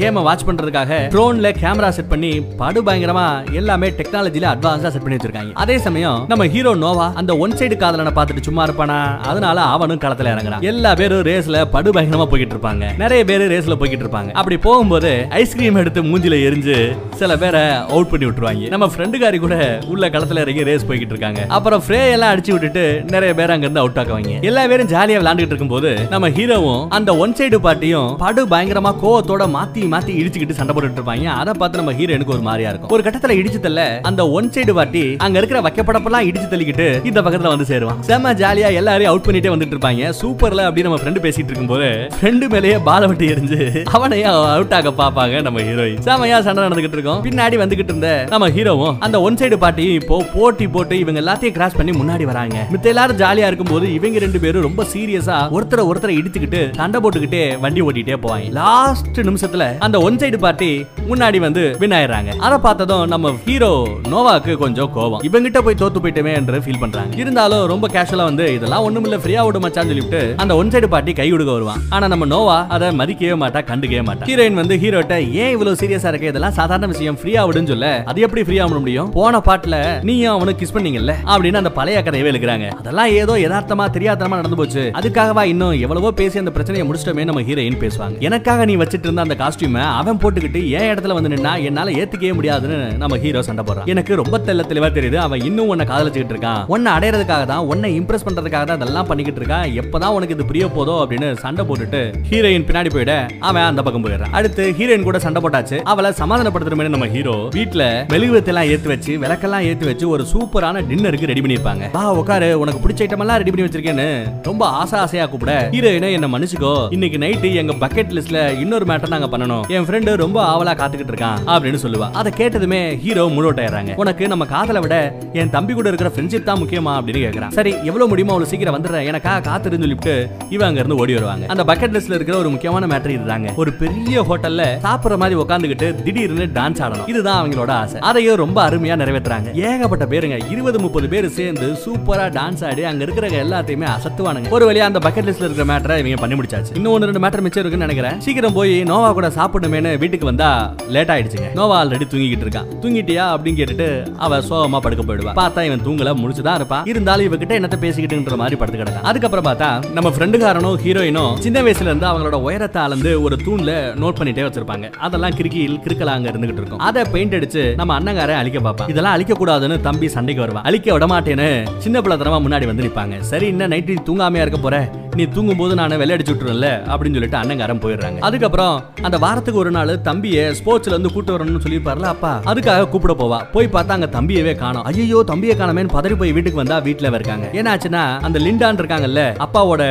கேமை வாட்ச் பண்றதுக்காக ட்ரோன்ல கேமரா செட் பண்ணி படு பயங்கரமா எல்லாமே டெக்னாலஜில அட்வான்ஸா செட் பண்ணி வச்சிருக்காங்க. அதே சமயம் நம்ம ஹீரோ நோவா அந்த ஒன் சைடு காதலனை பார்த்துட்டு சும்மா இருப்பானா? அதனால அவனும் களத்துல இறங்குறான். எல்லா பேரும் ரேஸ்ல படு பயங்கரமா போய்கிட்டு இருப்பாங்க. நிறைய பேர் ரேஸ்ல போய்கிட்டு இருப்பாங்க. அப்படி போகும்போது ஐஸ்கிரீம் எடுத்து மூஞ்சில எரிஞ்சு சில பேரை அவுட் பண்ணி விட்டுருவாங்க. நம்ம ஃப்ரெண்டுகாரி கூட உள்ள களத்துல இறங்கி ரேஸ் போய்கிட்டு இருக்காங்க. அப்புறம் ஃப்ரே எல்லாம் அடிச்சு விட்டுட்டு நிறைய பேர் அங்க இருந்து அவுட் ஆக்குவாங்க. எல்லா பேரும் ஜாலியா விளையாண்டுட்டு இருக்கும்போது நம்ம ஹீரோவும் அந்த ஒன் சைடு பார்ட்டியும் படு பயங்கரமா கோவத்தோட மாத்தி மாத்தி இடிச்சுக்கிட்டு சண்டை போட்டுட்டு இருப்பாங்க. அதை பார்த்து நம்ம ஹீரோனுக்கு ஒரு மாதிரியா இருக்கும். ஒரு சட்டத்துல இடிச்சு தள்ள அந்த ஒன் சைடு பார்ட்டி அங்க இருக்கிற வைக்கப்படப்பெல்லாம் இடிச்சு தள்ளிக்கிட்டு இந்த பக்கத்துல வந்து சேருவான். செம்ம ஜாலியா எல்லாரையும் அவுட் பண்ணிட்டே வந்துட்டு இருப்பாங்க. சூப்பர்ல அப்படி நம்ம ஃப்ரெண்டு பேசிட்டு இருக்கும்போது ஃப்ரெண்டு மேலேயே பால விட்டு எரிஞ்சு அவனையும் அவுட் ஆக பாப்பாங்க நம்ம ஹீரோயின் செமையா சண்டை நடந்துகிட்டு இருக்கோம். பின்னாடி வந்துகிட்டு இருந்த நம்ம ஹீரோவும் அந்த ஒன் சைடு பாட்டியும் இப்போ போட்டி போட்டு இவங்க எல்லாத்தையும் கிராஸ் பண்ணி முன்னாடி வராங்க. மித்த எல்லாரும் ஜாலியா இருக்கும்போது இவங்க ரெண்டு பேரும் ரொம்ப சீரியஸா ஒருத்தரை ஒருத்தரை இடிச்சுக்கிட்டு சண்டை போட்டுக்கிட்டே வண்டி ஓட்டிட்டே போவாங்க. லாஸ்ட் நிமிஷத்துல அந்த ஒன் சைடு பார்ட்டி முன்னாடி வந்து வின் ஆயிடுறாங்க. அதை பார்த்ததும் நம்ம ஹீரோ நோவாக்கு கொஞ்சம் கோவம் இவங்கிட்ட போய் தோத்து போயிட்டமே என்று ஃபீல் பண்றாங்க. இருந்தாலும் ரொம்ப கேஷுவலா வந்து இதெல்லாம் ஒண்ணும் இல்ல ஃப்ரீயா விட மச்சான்னு சொல்லிட்டு அந்த ஒன் சைடு பார்ட்டி கை கொடுக்க வருவான். ஆனா நம்ம நோவா அதை மதிக்கவே மாட்டா கண்டுக்கவே மாட்டா. ஹீரோயின் வந்து ஹீரோட்ட ஏன் இவ்வளவு சீரியஸா இருக்க? இதெல்லாம் சாதாரண விஷயம். ஃப்ரீயா விடுன்னு சொல்ல. அது எப்படி ஃப்ரீயா விட முடியும்? போன பாட்டுல நீயும் அவனுக்கு கிஸ் பண்ணீங்கல்ல? அப்படின்னு அந்த பழைய கதையவே எழுக்கிறாங்க அதெல்லாம் ஏதோ யதார்த்தமா தெரியாதனமா நடந்து போச்சு. அதுக்காகவா இன்னும் எவ்வளவோ பேசி அந்த பிரச்சனையை முடிச்சிட்டோமே நம்ம ஹீரோயின் பேசுவாங்க. எனக்காக நீ வச்சிட்டு இருந்த அந்த காஸ்டியூம் அவன் போட்டுக்கிட்டு ஏன் இடத்துல வந்து நின்னா? என்னால ஏத்துக்கவே முடியாதுன்னு நம்ம ஹீரோ சண்டை போடுறான். எனக்கு ரொம்ப தெல்ல தெளிவா தெரியுது அவன் இன்னும் உன்னை காதலிச்சுக்கிட்டு இருக்கான். உன்னை அடையறதுக்காக தான் உன்னை இம்ப்ரெஸ் பண்றதுக்காக தான் இதெல்லாம் பண்ணிக்கிட்டு இருக்கான். எப்பதான் உனக்கு இது புரிய போதோ அப்படின்னு சண்டை போட்டுட்டு ஹீரோயின் பின்னாடி போயிட அவன் அந்த பக்கம் போயிடுறான். அடுத்து ஹீரோயின் கூட சண்டை போட்டாச்சு. அவளை சமாதானப்படுத்துற நம்ம ஹீரோ வீட்ல மெழுகுவத்தி எல்லாம் ஏத்து வச்சு விளக்கெல்லாம் ஏத்து வச்சு ஒரு சூப்பரான டின்னருக்கு ரெடி பண்ணிருப்பாங்க வா உட்காரு உனக்கு பிடிச்ச ஐட்டம் எல்லாம் ரெடி பண்ணி வச்சிருக்கேன்னு ரொம்ப ஆசை ஆசையா கூப்பிட. ஹீரோயினை என்ன மன்னிச்சுக்கோ இன்னைக்கு நைட்டு எங்க பக்கெட் லிஸ்ட்ல இன்னொரு மேட்டர் நாங்க பண்ணணும். என் ஃப்ரெண்டு ரொம்ப ஆவலா காத்துக்கிட்டு இருக்கான் அப்படின்னு சொல்லுவா. அதை கேட்டதுமே ஹீரோ முழுவட்டாயிராங்க உனக்கு நம்ம காதலை விட என் தம்பி கூட இருக்கிற ஃப்ரெண்ட்ஷிப் தான் முக்கியமா அப்படின்னு கேட்கறான் சரி எவ்வளவு முடியுமோ அவ்வளவு சீக்கிரம் வந்துடுறேன். எனக்கா காத்துருன்னு சொல்லிட்டு இவன் அங்க இருந்து ஓடி வருவாங்க. அந்த பக்கெட் லிஸ்ட்ல இருக்கிற ஒரு முக்கியமான மேட்டர் இதுதாங்க. ஒரு பெரிய ஹோட்டல்ல சாப்பிடுற மாதிரி உட்காந்துக்கிட்டு திடீர்னு டான்ஸ் ஆடணும். இதுதான் அவங்களோட ஆசை. அதையும் ரொம்ப அருமையா நிறைவேற்றுறாங்க. ஏகப்பட்ட பேருங்க. இருபது முப்பது பேர் சேர்ந்து சூப்பரா டான்ஸ் ஆடி அங்க இருக்கிற எல்லாத்தையுமே அசத்துவானுங்க. ஒரு வழியா அந்த பக்கெட் லிஸ்ட்ல இருக்கிற மேட்டரை இவங்க பண்ணி முடிச்சாச்சு. இன்னும் ஒன்று ரெண்டு மேட்டர் மிச்சம் இருக்குன்னு நினைக்கிறேன். சீக்கிரம் போய் நோவா கூட சாப்பிடணுமேனு வீட்டுக்கு வந்தா லேட் ஆயிடுச்சுங்க. நோவா ஆல்ரெடி தூங்கிட்டு இருக்கான். தூங்கிட்டியா அப்படின்னு கேட்டுட்டு அவ சோகமா படுக்க போயிடுவா. பார்த்தா இவன் தூங்கல முடிச்சுதான் இருப்பான் இருந்தாலும் இவகிட்ட என்னத்த பேசிக்கிட்டுன்ற மாதிரி படுத்து கிடக்கான் அதுக்கப்புறம் பார்த்தா நம்ம ஃப்ரெண்டுக்காரனும் ஹீரோயினும் சின்ன வயசுல இருந்து அவங்களோட உயரத்தை அளந்து ஒரு தூண்ல நோட் பண்ணிட்டே வச்சிருப்பாங்க. அதெல்லாம் கிறுக்கியில் கிறுக்கலா அங்க இருந்துகிட்டு இருக்கும். அதை பெயிண்ட் அடிச்சு நம்ம அண்ணங்காரன் அழிக்க பார்ப்பான் இதெல்லாம் அழிக்க கூடாதுன்னு தம்பி சண்டைக்கு வருவான் அழிக்க விட மாட்டேன்னு சின்ன பிள்ளைத்தனமா முன்னாடி வந்து நிப்பாங்க. சரி இன்னும் நைட்டு தூங்காமையா இருக்க போற? நீ தூங்கும் போது நான் விளையாடி சுட்டுருவேன்ல அப்படின்னு சொல்லிட்டு அண்ணங்காரன் போயிடுறாங்க. அதுக்கப்புறம் அந்த வாரத்துக்கு ஒரு நாள் தம்பியை ஸ்போர்ட்ஸ்ல இருந்து கூட்டு வரணும்னு சொல்லியிருப்பார்ல அப்பா. அதுக்காக கூப்பிட போவா. போய் பார்த்தா அங்க தம்பியவே காணும். ஐயோ தம்பியை காணமேன்னு பதறி போய் வீட்டுக்கு வந்தா வீட்டுல இருக்காங்க. ஏன்னாச்சுன்னா அந்த லிண்டான் இருக்காங்கல்ல அப்பாவோட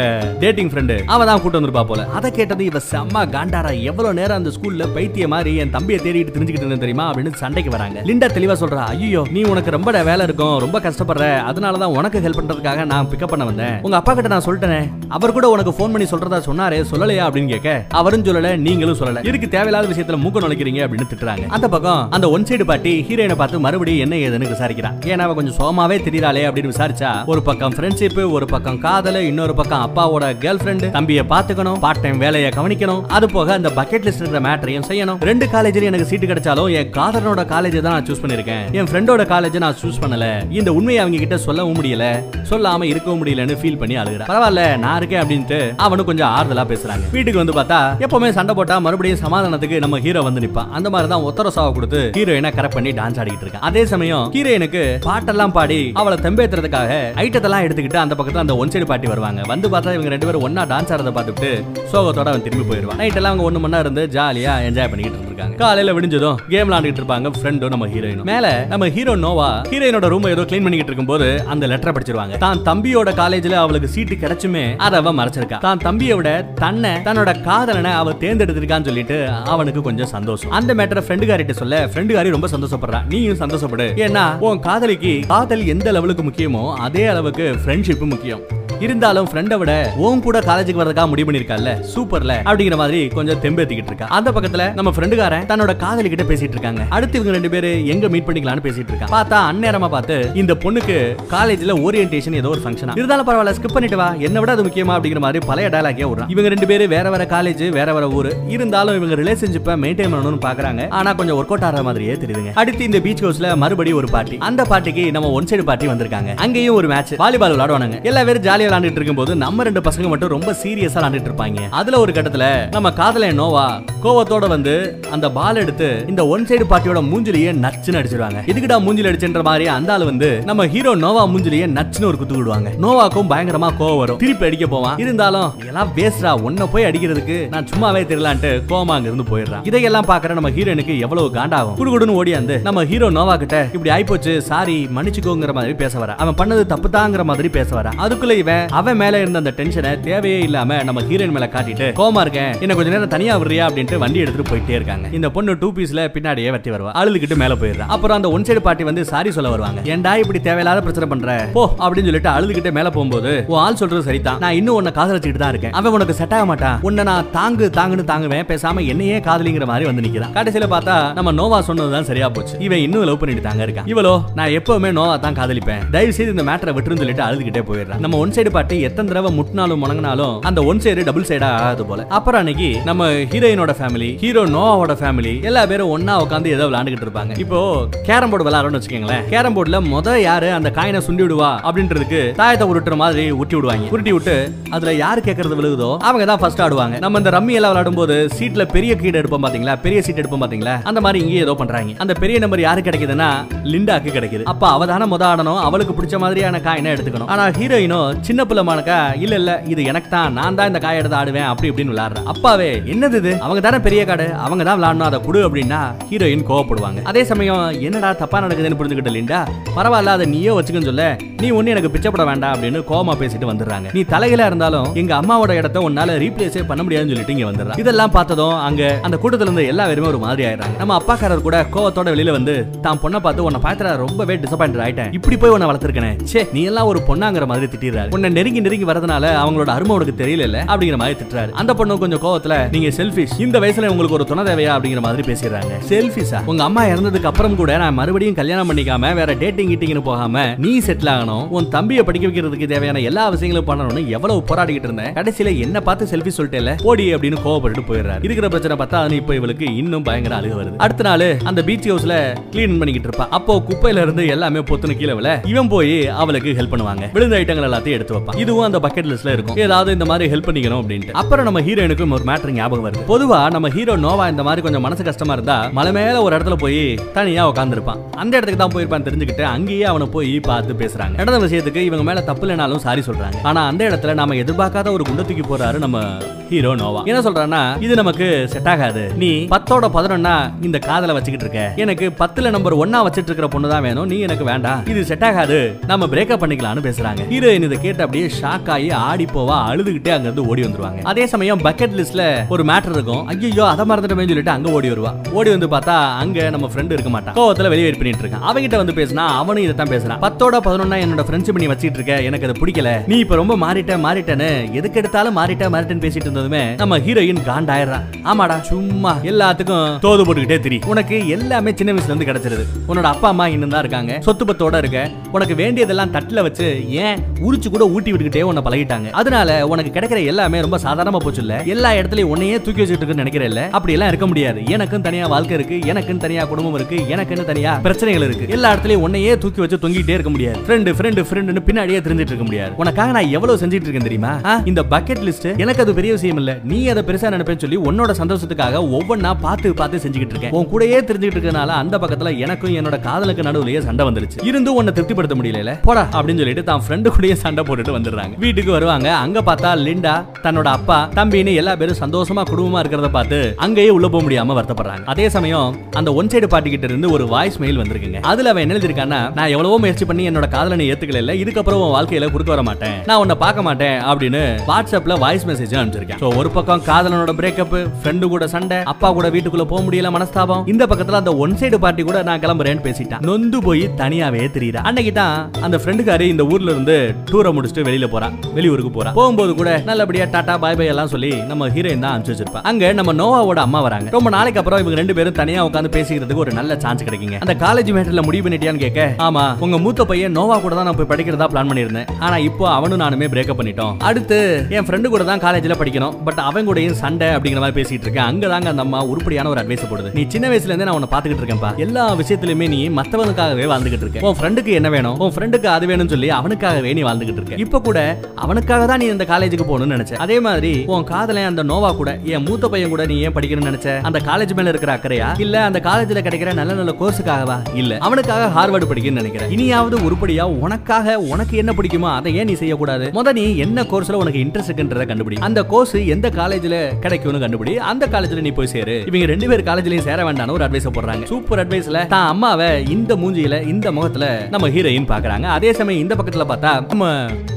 டேட்டிங் ஃப்ரெண்டு அவ தான் கூட்டு வந்திருப்பா போல. அதை கேட்டது இவ செம்ம காண்டாரா எவ்வளவு நேரம் அந்த ஸ்கூல்ல பைத்திய மாதிரி என் தம்பியை தேடிட்டு தெரிஞ்சுக்கிட்டு இருந்தேன் தெரியுமா அப்படின்னு சண்டைக்கு வராங்க. லிண்டா தெளிவா சொல்றா ஐயோ நீ உனக்கு ரொம்ப வேலை இருக்கும் ரொம்ப கஷ்டப்படுற அதனாலதான் உனக்கு ஹெல்ப் பண்றதுக்காக நான் பிக்கப் பண்ண வந்தேன். உங்க அப்பா கிட்ட நான் சொல்லிட்டேன் அவர் கூட உனக்கு ஃபோன் பண்ணி சொல்றதா சொன்னாரே சொல்லலையா அப்படின்னு கேட்க அவரும் சொல்லல நீங்களும் சொல்லல. இதுக்கு தேவையில்லாத விஷயத்துல மூக்க நுழைக்கிறீங்க அப்படின்னு திட்டுறாங்க. அந்த பக்கம் அந்த ஒன் சைடு பாட்டி ஹீரோயினை பார்த்து மறுபடியும் என்ன ஏதுன்னு விசாரிக்கிறான் ஏன்னா அவ கொஞ்சம் சோமாவே தெரியறாளே அப்படின்னு விசாரிச்சா ஒரு பக்கம் ஃப்ரெண்ட்ஷிப் ஒரு பக்கம் காதல் இன்னொரு பக்கம் அப்பாவோட கேர்ள் ஃப்ரெண்ட் தம்பியை பாத்துக்கணும் பார்ட் டைம் வேலையை கவனிக்கணும். அது போக அந்த பக்கெட் லிஸ்ட் இருக்கிற மேட்டரையும் செய்யணும். ரெண்டு காலேஜ்ல எனக்கு சீட்டு கிடைச்சாலும் என் காதலனோட காலேஜ் தான் நான் சூஸ் பண்ணிருக்கேன் என் ஃப்ரெண்டோட காலேஜ் நான் சூஸ் பண்ணல. இந்த உண்மையை அவங்க கிட்ட சொல்லவும் முடியல. சொல்லாம இருக்கவும் முடியலன்னு ஃபீல் பண்ணி அழுகிறேன் பரவாயில்ல நான் இருக்கேன் அப்படின்ட்டு அவனும் கொஞ்சம் ஆறுதலா பேசுறாங்க. வீட்டுக்கு வந்து பார்த்தா எப்பவுமே சண்டை போட்டா மறுபடியும் சமாதானத்துக்கு நம்ம ஹீரோ வந்து நிப்பான். அந்த மாதிரி தான் ஒத்தர சாவை கொடுத்து ஹீரோயினை கரெக்ட் பண்ணி டான்ஸ் ஆடிக்கிட்டு இருக்கான். அதே சமயம் ஹீரோயினுக்கு பாட்டெல்லாம் பாடி அவளை தெம்பேத்துறதுக்காக ஐட்டத்தெல்லாம் எடுத்துக்கிட்டு அந்த பக்கத்துல அந்த ஒன் சைடு பாட்டி வருவாங்க. வந்து பார்த்தா இவங்க ரெண்டு பேரும் ஒன்னா டான்ஸ் ஆடுறத பார்த்துட்டு சோகத்தோட அவன் திரும்பி போயிருவான் நைட் எல்லாம் அவங்க ஒண்ணு மணி நேரம் இருந்து ஜாலியா என்ஜாய் பண்ணிக்கிட்டு இருக்காங்க காலையில விடிஞ்சதும் கேம் விளாண்டுட்டு இருப்பாங்க ஃப்ரெண்டும் நம்ம ஹீரோயினும் மேல நம்ம ஹீரோ நோவா ஹீரோயினோட ரூம் ஏதோ க்ளீன் பண்ணிக்கிட்டு இருக்கும்போது அந்த லெட்டரை படிச்சிருவாங்க. தான் தம்பியோட காலேஜ்ல அவளுக்கு சீட்டு கிடைச்சுமே அதை அவ மறைச்சிருக்கா. தான் தம்பியை விட தன்னை தன்னோட காதலனை அவ தேர்ந்தெடுத்திருக்கான்னு சொல்லிட்டு அவனுக்கு கொஞ்சம் சந்தோஷம். அந்த மேட்டரை ஃப்ரெண்டுகாரிட்ட சொல்ல ஃப்ரெண்டுகாரி ரொம்ப சந்தோஷப்படுறா. நீயும் சந்தோஷப்படு. ஏன்னா உன் காதலிக்கு காதல் எந்த லெவலுக்கு முக்கியமோ அதே அளவுக்கு ஃப்ரெண்ட்ஷிப் முக்கியம். இருந்தாலும் ஃப்ரெண்டை விட உன் கூட காலேஜுக்கு வரதுக்காக முடிவு பண்ணிருக்கால சூப்பர்ல. அப்படிங்கிற மாதிரி கொஞ்சம் தெம்பேத்திக்கிட்டு இருக்கா. அந்த பக்கத்துல நம்ம ஃப்ரெண்டுகாரன் தன்னோட காதலி கிட்ட பேசிட்டு இருக்காங்க. அடுத்து இவங்க ரெண்டு பேரு எங்க மீட் பண்ணிக்கலாம்னு பேசிட்டு இருக்காங்க பார்த்தா அந்நேரமா பார்த்து இந்த பொண்ணுக்கு காலேஜ்ல ஓரியன்டேஷன் ஏதோ ஒரு ஃபங்க்ஷன் இருந்தாலும் பரவாயில்ல ஸ்கிப் பண்ணிட்டு வா. என்ன விட அது முக்கியமா அப்படிங்கிற மாதிரி பழைய டயலாக்கே விடுறான். இவங்க ரெண்டு பேரு வேற வேற காலேஜ் வேற வேற ஊரு. இருந்தாலும் இவங்க ரிலேஷன்ஷிப்பை மெயின்டைன் பண்ணணும்னு பாக்குறாங்க ஆனா கொஞ்சம் ஒர்க் அவுட் ஆகிற மாதிரியே தெரியுதுங்க. அடுத்து இந்த பீச் ஹவுஸ்ல மறுபடியும் ஒரு பார்ட்டி அந்த பார்ட்டிக்கு நம்ம ஒன் சைடு பார்ட்டி வந்திருக்காங்க. அங்கேயும் ஒரு மேட்ச் வாலிபால் விளையாடுவாங்க எல்லா பேரும் ஜாலியா விளையாண்டுட்டு இருக்கும்போது நம்ம ரெண்டு பசங்க மட்டும் ரொம்ப சீரியஸா விளையாண்டுட்டு இருப்பாங்க. அதுல ஒரு கட்டத்துல நம்ம காதல நோவா கோவத்தோட வந்து அந்த பால் எடுத்து இந்த ஒன் சைடு பார்ட்டியோட மூஞ்சிலேயே நச்சுன்னு அடிச்சிருவாங்க. இதுக்குடா மூஞ்சில அடிச்சுன்ற மாதிரி அந்த ஆள் வந்து நம்ம ஹீரோ நோவா மூஞ்சிலேயே நச்சுன்னு ஒரு குத்து விடுவாங்க. நோவாக்கும் பயங்கரமா கோவம் வரும். திருப்பி அடிக்க போவான். இருந்தாலும் எல்லாம் வேஸ்டா உன்ன போய் அடிக்கிறதுக்கு நான் சும்மாவே தெரியலான்ட்டு கோமா அங்க இருந்து போயிடுறான். இதையெல்லாம் பாக்குற நம்ம ஹீரோனுக்கு எவ்வளவு காண்டாகும். குடுகுடுன்னு ஓடியாந்து நம்ம ஹீரோ நோவா கிட்ட இப்படி ஆயிப்போச்சு சாரி மன்னிச்சுக்கோங்கிற மாதிரி பேச வர. அவன் பண்ணது தப்பு தாங்கிற மாதிரி பேச வர. அதுக்குள்ள இவன் அவன் மேல இருந்த அந்த டென்ஷனை தேவையே இல்லாம நம்ம ஹீரோயின் மேல காட்டிட்டு கோமா இருக்கேன் என்ன கொஞ்ச நேரம் தனியா விடுறியா அப்படின்ட்டு வண்டி எடுத்துட்டு போயிட்டே இருக்காங்க. இந்த பொண்ணு டூ பீஸ்ல பின்னாடியே வெட்டி வருவா. அழுதுகிட்டு மேல போயிடுறா. அப்புறம் அந்த ஒன் சைடு பார்ட்டி வந்து சாரி சொல்ல வருவாங்க. ஏன்டா இப்படி தேவையில்லாத பிரச்சனை பண்ற? போ அப்படின்னு சொல்லிட்டு அழுதுகிட்டு மேல போகும்போது உன் ஆள் சொல்றது சரிதான். நான் இன்னும் உன்னை காதலிச்சுட்டு தான் இருக்கேன். அவன் உனக்கு செட் ஆக மாட்டான். உன்னை நான் தாங்கு தாங்குன்னு தாங்குவேன். பேசாம என்னையே காதலிங்கிற மாதிரி வந்து நிக்கிறான். கடைசியில பார்த்தா நம்ம நோவா சொன்னதுதான் சரியா போச்சு. இவன் இன்னும் லவ் பண்ணிட்டு தாங்க இருக்கான். இவளோ நான் எப்பவுமே நோவா தான் காதலிப்பேன். தயவு செய்து இந்த மேட்டரை விட்டுருன்னு சொல்லிட்டு அழுதுகிட்டே போயிடுறான் நம்ம ஒன் சைடு சைடு பாட்டு எத்தனை தடவை முட்டினாலும் முணங்கினாலும் அந்த ஒன் சைடு டபுள் சைடா ஆகாது போல. அப்புறம் அன்னைக்கு நம்ம ஹீரோயினோட ஃபேமிலி ஹீரோ நோவாவோட ஃபேமிலி எல்லா பேரும் ஒன்னா உட்காந்து ஏதோ விளையாண்டுகிட்டு இருப்பாங்க. இப்போ கேரம் போர்டு விளையாடுறோம்னு வச்சுக்கோங்களேன். கேரம் போர்டுல முத யாரு அந்த காயினை சுண்டி விடுவா அப்படின்றதுக்கு தாயத்தை உருட்டுற மாதிரி உருட்டி விடுவாங்க. உருட்டி விட்டு அதுல யாரு கேட்கறது விழுகுதோ அவங்க தான் ஃபர்ஸ்ட் ஆடுவாங்க. நம்ம இந்த ரம்மி எல்லாம் விளையாடும் போது சீட்ல பெரிய கீடு எடுப்போம் பாத்தீங்களா? பெரிய சீட் எடுப்போம் பாத்தீங்களா? அந்த மாதிரி இங்கேயே ஏதோ பண்றாங்க. அந்த பெரிய நம்பர் யாரு கிடைக்குதுன்னா லிண்டாக்கு கிடைக்குது. அப்ப அவதான முத ஆடணும். அவளுக்கு பிடிச்ச மாதிரியான காயினை எடுத்துக்கணும். ஆனா ஹீரோயினோ சின்ன பிள்ளை மானக்கா இல்ல இல்ல இது எனக்கு தான் நான் தான் இந்த காய் எடுத்து ஆடுவேன். அப்படி இப்படின்னு விளையாடுறேன் அப்பாவே என்னது இது? அவங்க தானே பெரிய காடு. அவங்க தான் விளையாடணும் அதை கொடு அப்படின்னா ஹீரோயின் கோவப்படுவாங்க. அதே சமயம் என்னடா தப்பா நடக்குதுன்னு புரிஞ்சுக்கிட்ட லிண்டா? பரவாயில்ல அதை நீயே வச்சுக்கன்னு சொல்ல. நீ ஒண்ணு எனக்கு பிச்சைப்பட வேண்டாம் அப்படின்னு கோமா பேசிட்டு வந்துடுறாங்க. நீ தலையில இருந்தாலும் எங்க அம்மாவோட இடத்த உன்னால ரீப்ளேஸே பண்ண முடியாதுன்னு சொல்லிட்டு இங்க வந்துடுறாங்க இதெல்லாம் பார்த்ததும் அங்க அந்த கூட்டத்துல இருந்து எல்லா பேருமே ஒரு மாதிரி ஆயிடுறாங்க. நம்ம அப்பாக்காரர் கூட கோவத்தோட வெளியில வந்து தான் பொண்ணை பார்த்து உன்னை பார்த்து ரொம்பவே டிசப்பாயிண்ட் ஆயிட்டேன். இப்படி போய் உன்னை வளர்த்துருக்கேன். சே நீ எல்லாம் ஒரு பொண்ணாங்கிற மாதிரி திட்டிடுறாரு. உன்னை நெருங்கி நெருங்கி வரதுனால அவங்களோட அருமை உனக்கு தெரியல அப்படிங்கிற மாதிரி திட்டுறாரு. அந்த பொண்ணு கொஞ்சம் கோவத்துல நீங்க செல்ஃபிஷ் இந்த வயசுல உங்களுக்கு ஒரு துணை தேவையா? அப்படிங்கிற மாதிரி பேசிடுறாங்க. செல்ஃபிஷா உங்க அம்மா இறந்ததுக்கு அப்புறம் கூட நான் மறுபடியும் கல்யாணம் பண்ணிக்காம வேற டேட்டிங் கிட்டிங்னு போகாம நீ செட்டில் ஆகணும் உன் தம்பியை படிக்க வைக்கிறதுக்கு தேவையான எல்லா விஷயங்களும் பண்ணணும்னு எவ்வளவு போராடிக்கிட்டு இருந்தேன். கடைசியில என்ன பார்த்து செல்ஃபி சொல்லிட்டேல? ஓடி அப்படின்னு கோவப்பட்டு போயிடுறாரு. இருக்கிற பிரச்சனை பார்த்தா அது இப்ப இவளுக்கு இன்னும் பயங்கர அழுக வருது. அடுத்த நாள் அந்த பீச் ஹவுஸ்ல கிளீன் பண்ணிக்கிட்டு இருப்பா. அப்போ குப்பையில இருந்து எல்லாமே பொத்துன்னு கீழே இவன் போய் அவளுக்கு ஹெல்ப் பண்ணுவாங்க. விழுந்த ஐட்டங்கள் எல்லாத்தையும் எடுத்து வைப்பான். இதுவும் அந்த பக்கெட் லிஸ்ட்ல இருக்கும். ஏதாவது இந்த மாதிரி ஹெல்ப் பண்ணிக்கணும் அப்படின்ட்டு. அப்புறம் நம்ம ஹீரோயினுக்கும் ஒரு மேட்டர் ஞாபகம் வருது. பொதுவா நம்ம ஹீரோ நோவா இந்த மாதிரி கொஞ்சம் மனசு கஷ்டமா இருந்தா மலை மேல ஒரு இடத்துல போய் தனியா உட்காந்துருப்பான் அந்த இடத்துக்கு தான் போயிருப்பான் தெரிஞ்சுக்கிட்டு அங்கேயே அவனை போய் பார்த்து பேசுறாங்க. நடந்த விஷயத்துக்கு இவங்க மேல தப்பு இல்லைனாலும் சாரி சொல்றாங்க. ஆனா அந்த இடத்துல நாம எதிர்பார்க்காத ஒரு குண்டை தூக்கி போறாரு நம்ம ஹீரோ நோவா. என்ன சொல்றான்னா இது நமக்கு செட் ஆகாது. நீ பத்தோட பதினொன்னா இந்த காதல வச்சுக்கிட்டு இருக்க. எனக்கு பத்துல நம்பர் ஒன்னா வச்சிட்டு இருக்கிற பொண்ணு தான் வேணும். நீ எனக்கு வேண்டாம். இது செட் ஆகாது. நம்ம பிரேக்கப் பண்ணிக்கலாம்னு பேசுறாங்க. ஹீரோயின் இதை கேட்ட அப்படியே ஷாக் ஆகி ஆடி போவா அழுதுகிட்டே அங்க இருந்து ஓடி வந்துருவாங்க. அதே சமயம் பக்கெட் லிஸ்ட்ல ஒரு மேட்டர் இருக்கும். ஐயோ அதை மறந்துட்டமே சொல்லிட்டு அங்க ஓடி வருவா. ஓடி வந்து பார்த்தா அங்க நம்ம ஃப்ரெண்ட் இருக்க மாட்டான் கோவத்துல வெளியே வெயிட் பண்ணிட்டு இருக்கான். அவங்கிட்ட வந்து பேசினா அவனும் இதை தான் பேசுறான். பத்தோட பதினொன்னா என்னோட ஃப்ரெண்ட்ஷிப் நீ வச்சிட்டு இருக்க. எனக்கு அது பிடிக்கல. நீ இப்ப ரொம்ப மாறிட்ட மாறிட்டேன்னு எதுக்கு எடுத்தாலும் மாறிட்ட மாறிட்டேன்னு பேசிட்டு இருந்ததுமே நம்ம ஹீரோயின் காண்டாயிரா ஆமாடா சும்மா எல்லாத்துக்கும் தோது போட்டுக்கிட்டே திரி. உனக்கு எல்லாமே சின்ன வயசுல இருந்து கிடைச்சிருது. உன்னோட அப்பா அம்மா இன்னும் தான் இருக்காங்க. சொத்து பத்தோட இருக்க. உனக்கு வேண்டியதெல்லாம் தட்டுல வச்சு ஏன் உரிச்சு கூட ஊட்டி விட்டுக்கிட்டே உன்னை பழகிட்டாங்க. அதனால உனக்கு கிடைக்கிற எல்லாமே ரொம்ப சாதாரணமா போச்சு இல்ல எல்லா இடத்துலயும் உன்னையே தூக்கி வச்சுட்டு இருக்குன்னு நினைக்கிறேன் அப்படி எல்லாம் இருக்க முடியாது. எனக்கும் தனியா வாழ்க்கை இருக்கு எனக்குன்னு தனியா குடும்பம் இருக்கு எனக்குன்னு தனியா பிரச்சனைகள் இருக்கு. எல்லா இடத்துலயும் உன்னையே தூக்கி வச்சு தொங்கிட்டே இருக்க முடியாது. ஃப்ரெண்டு ஃப்ரெண்டு ஃப்ரெண்டுன்னு பின்னாடியே தெரிஞ்சிட்டு இருக்க முடியாது. உனக்காக நான் எவ்வளவு செஞ்சிட்டு இருக்கேன் தெரியுமா? இந்த பக்கெட் லிஸ்ட் எனக்கு அது பெரிய விஷயம் இல்ல. நீ அதை பெருசா நினைப்பேன்னு சொல்லி உன்னோட சந்தோஷத்துக்காக ஒவ்வொன்னா பார்த்து பார்த்து செஞ்சுக்கிட்டு இருக்கேன். உன் கூடயே தெரிஞ்சுக்கிட்டு இருக்கனால அந்த பக்கத்துல எனக்கும் என்னோட காதலுக்கு நடுவுலயே சண்டை வந்துருச்சு. இருந்து உன்னை திருப்திப்படுத்த முடியல போடா அப்படின்னு சொல்லிட்டு தான் ஃப்ரெண்டு கூடயே சண்டை போட்டுட்டு வந்துடுறாங்க. வீட்டுக்கு வருவாங்க. அங்க பார்த்தா லிண்டா தன்னோட அப்பா தம்பின்னு எல்லா பேரும் சந்தோஷமா குடும்பமா இருக்கிறத பார்த்து அங்கேயே உள்ள போக முடியாம வருத்தப்படுறாங்க. அதே சமயம் அந்த ஒன் சைடு பாட்டி கிட்ட இருந்து ஒரு வாய்ஸ் மெயில் வந்திருக்குங்க. அதுல அவன் என்ன எழுதிருக்கான்னா நான் எவ்வளவோ முயற்சி பண்ணி என்னோட காதலனை ஏத்துக்கல இல்ல. இதுக்கப்புறம் உன் வாழ்க்கையில குறுக்க வர மாட்டேன். நான் உன்னை பார்க்க மாட்டேன். அப்படின்னு வாட்ஸ்அப்ல வாய்ஸ் மெசேஜ் அனுப்பிச்சிருக்கேன். So, ஒரு பக்கம் காதலனோட பிரேக்கப் ஃப்ரெண்டு கூட சண்டை அப்பா கூட வீட்டுக்குள்ள போக முடியல மனஸ்தாபம். இந்த பக்கத்துல அந்த ஒன் சைடு பார்ட்டி கூட நான் கிளம்புறேன்னு பேசிட்டான். நொந்து போய் தனியாவே தெரியுறா அன்னைக்கு தான் அந்த ஃப்ரெண்டுக்காரி இந்த ஊர்ல இருந்து டூரை முடிச்சுட்டு வெளியில போறா. வெளியூருக்கு போறா. போகும்போது கூட நல்லபடியா டாடா பாய் பாய் எல்லாம் சொல்லி நம்ம ஹீரோயின் தான் அனுப்பிச்சு வச்சிருப்பா. அங்க நம்ம நோவாவோட அம்மா வராங்க. ரொம்ப நாளைக்கு அப்புறம் இவங்க ரெண்டு பேரும் தனியா உட்காந்து பேசிக்கிறதுக்கு ஒரு நல்ல சான்ஸ் கிடைக்குங்க. அந்த காலேஜ் மேட்டர்ல முடிவு பண்ணிட்டியான்னு கேட்க ஆமா உங்க மூத்த பையன் நோவா கூட தான் நான் போய் படிக்கிறதா பிளான் பண்ணியிருந்தேன். ஆனா இப்போ அவனும் நானுமே பிரேக்கப் பண்ணிட்டோம். அடுத்து என் ஃப்ரெண்டு கூட தான் காலேஜ்ல படிக்கணும். பட் அவன் கூடயும் சண்டை அப்படிங்கிற மாதிரி பேசிட்டு இருக்கேன் அங்க தாங்க அந்த அம்மா உருப்படியான ஒரு அட்வைஸ் போடுது. நீ சின்ன வயசுல இருந்தே நான் உன்னை பாத்துக்கிட்டு இருக்கேன்ப்பா எல்லா விஷயத்திலுமே நீ மத்தவனுக்காகவே வாழ்ந்துகிட்டு இருக்க. உன் ஃப்ரெண்டுக்கு என்ன வேணும்? உன் ஃப்ரெண்டுக்கு அது வேணும்னு சொல்லி அவனுக்காகவே நீ வாழ்ந்துகிட்டு இருக்க. இப்ப கூட அவனுக்காக தான் நீ இந்த காலேஜுக்கு போகணும்னு நினைச்ச. அதே மாதிரி உன் காதலன் அந்த நோவா கூட என் மூத்த பையன் கூட நீ ஏன் படிக்கணும்னு நினைச்ச? அந்த காலேஜ் மேல இருக்கிற அக்கறையா? இல்ல அந்த காலேஜ்ல கிடைக்கிற நல்ல நல்ல கோர்ஸுக்காகவா? இல்ல அவனுக்காக ஹார்வர்டு படிக்கணும்னு நினைக்கிறேன் இனியாவது உருப்படியா உனக்காக உனக்கு என்ன பிடிக்குமோ அதை ஏன் நீ செய்யக்கூடாது? முத நீ என்ன கோர்ஸ்ல உனக்கு இன்ட்ரெஸ்ட் இருக்குன்றத கண்டுபிடி. அந்த கோர்ஸ் எந்த காலேஜ்ல கிடைக்கும்னு கண்டுபிடி. அந்த காலேஜ்ல நீ போய் சேரு. இவங்க ரெண்டு பேர் காலேஜ்லயும் சேர வேண்டாம்னு ஒரு அட்வைஸ் போடுறாங்க. சூப்பர் அட்வைஸ்ல தான் அம்மாவை இந்த மூஞ்சியில இந்த முகத்துல நம்ம ஹீரோயின் பாக்குறாங்க அதே சமயம் இந்த பக்கத்துல பார்த்தா நம்ம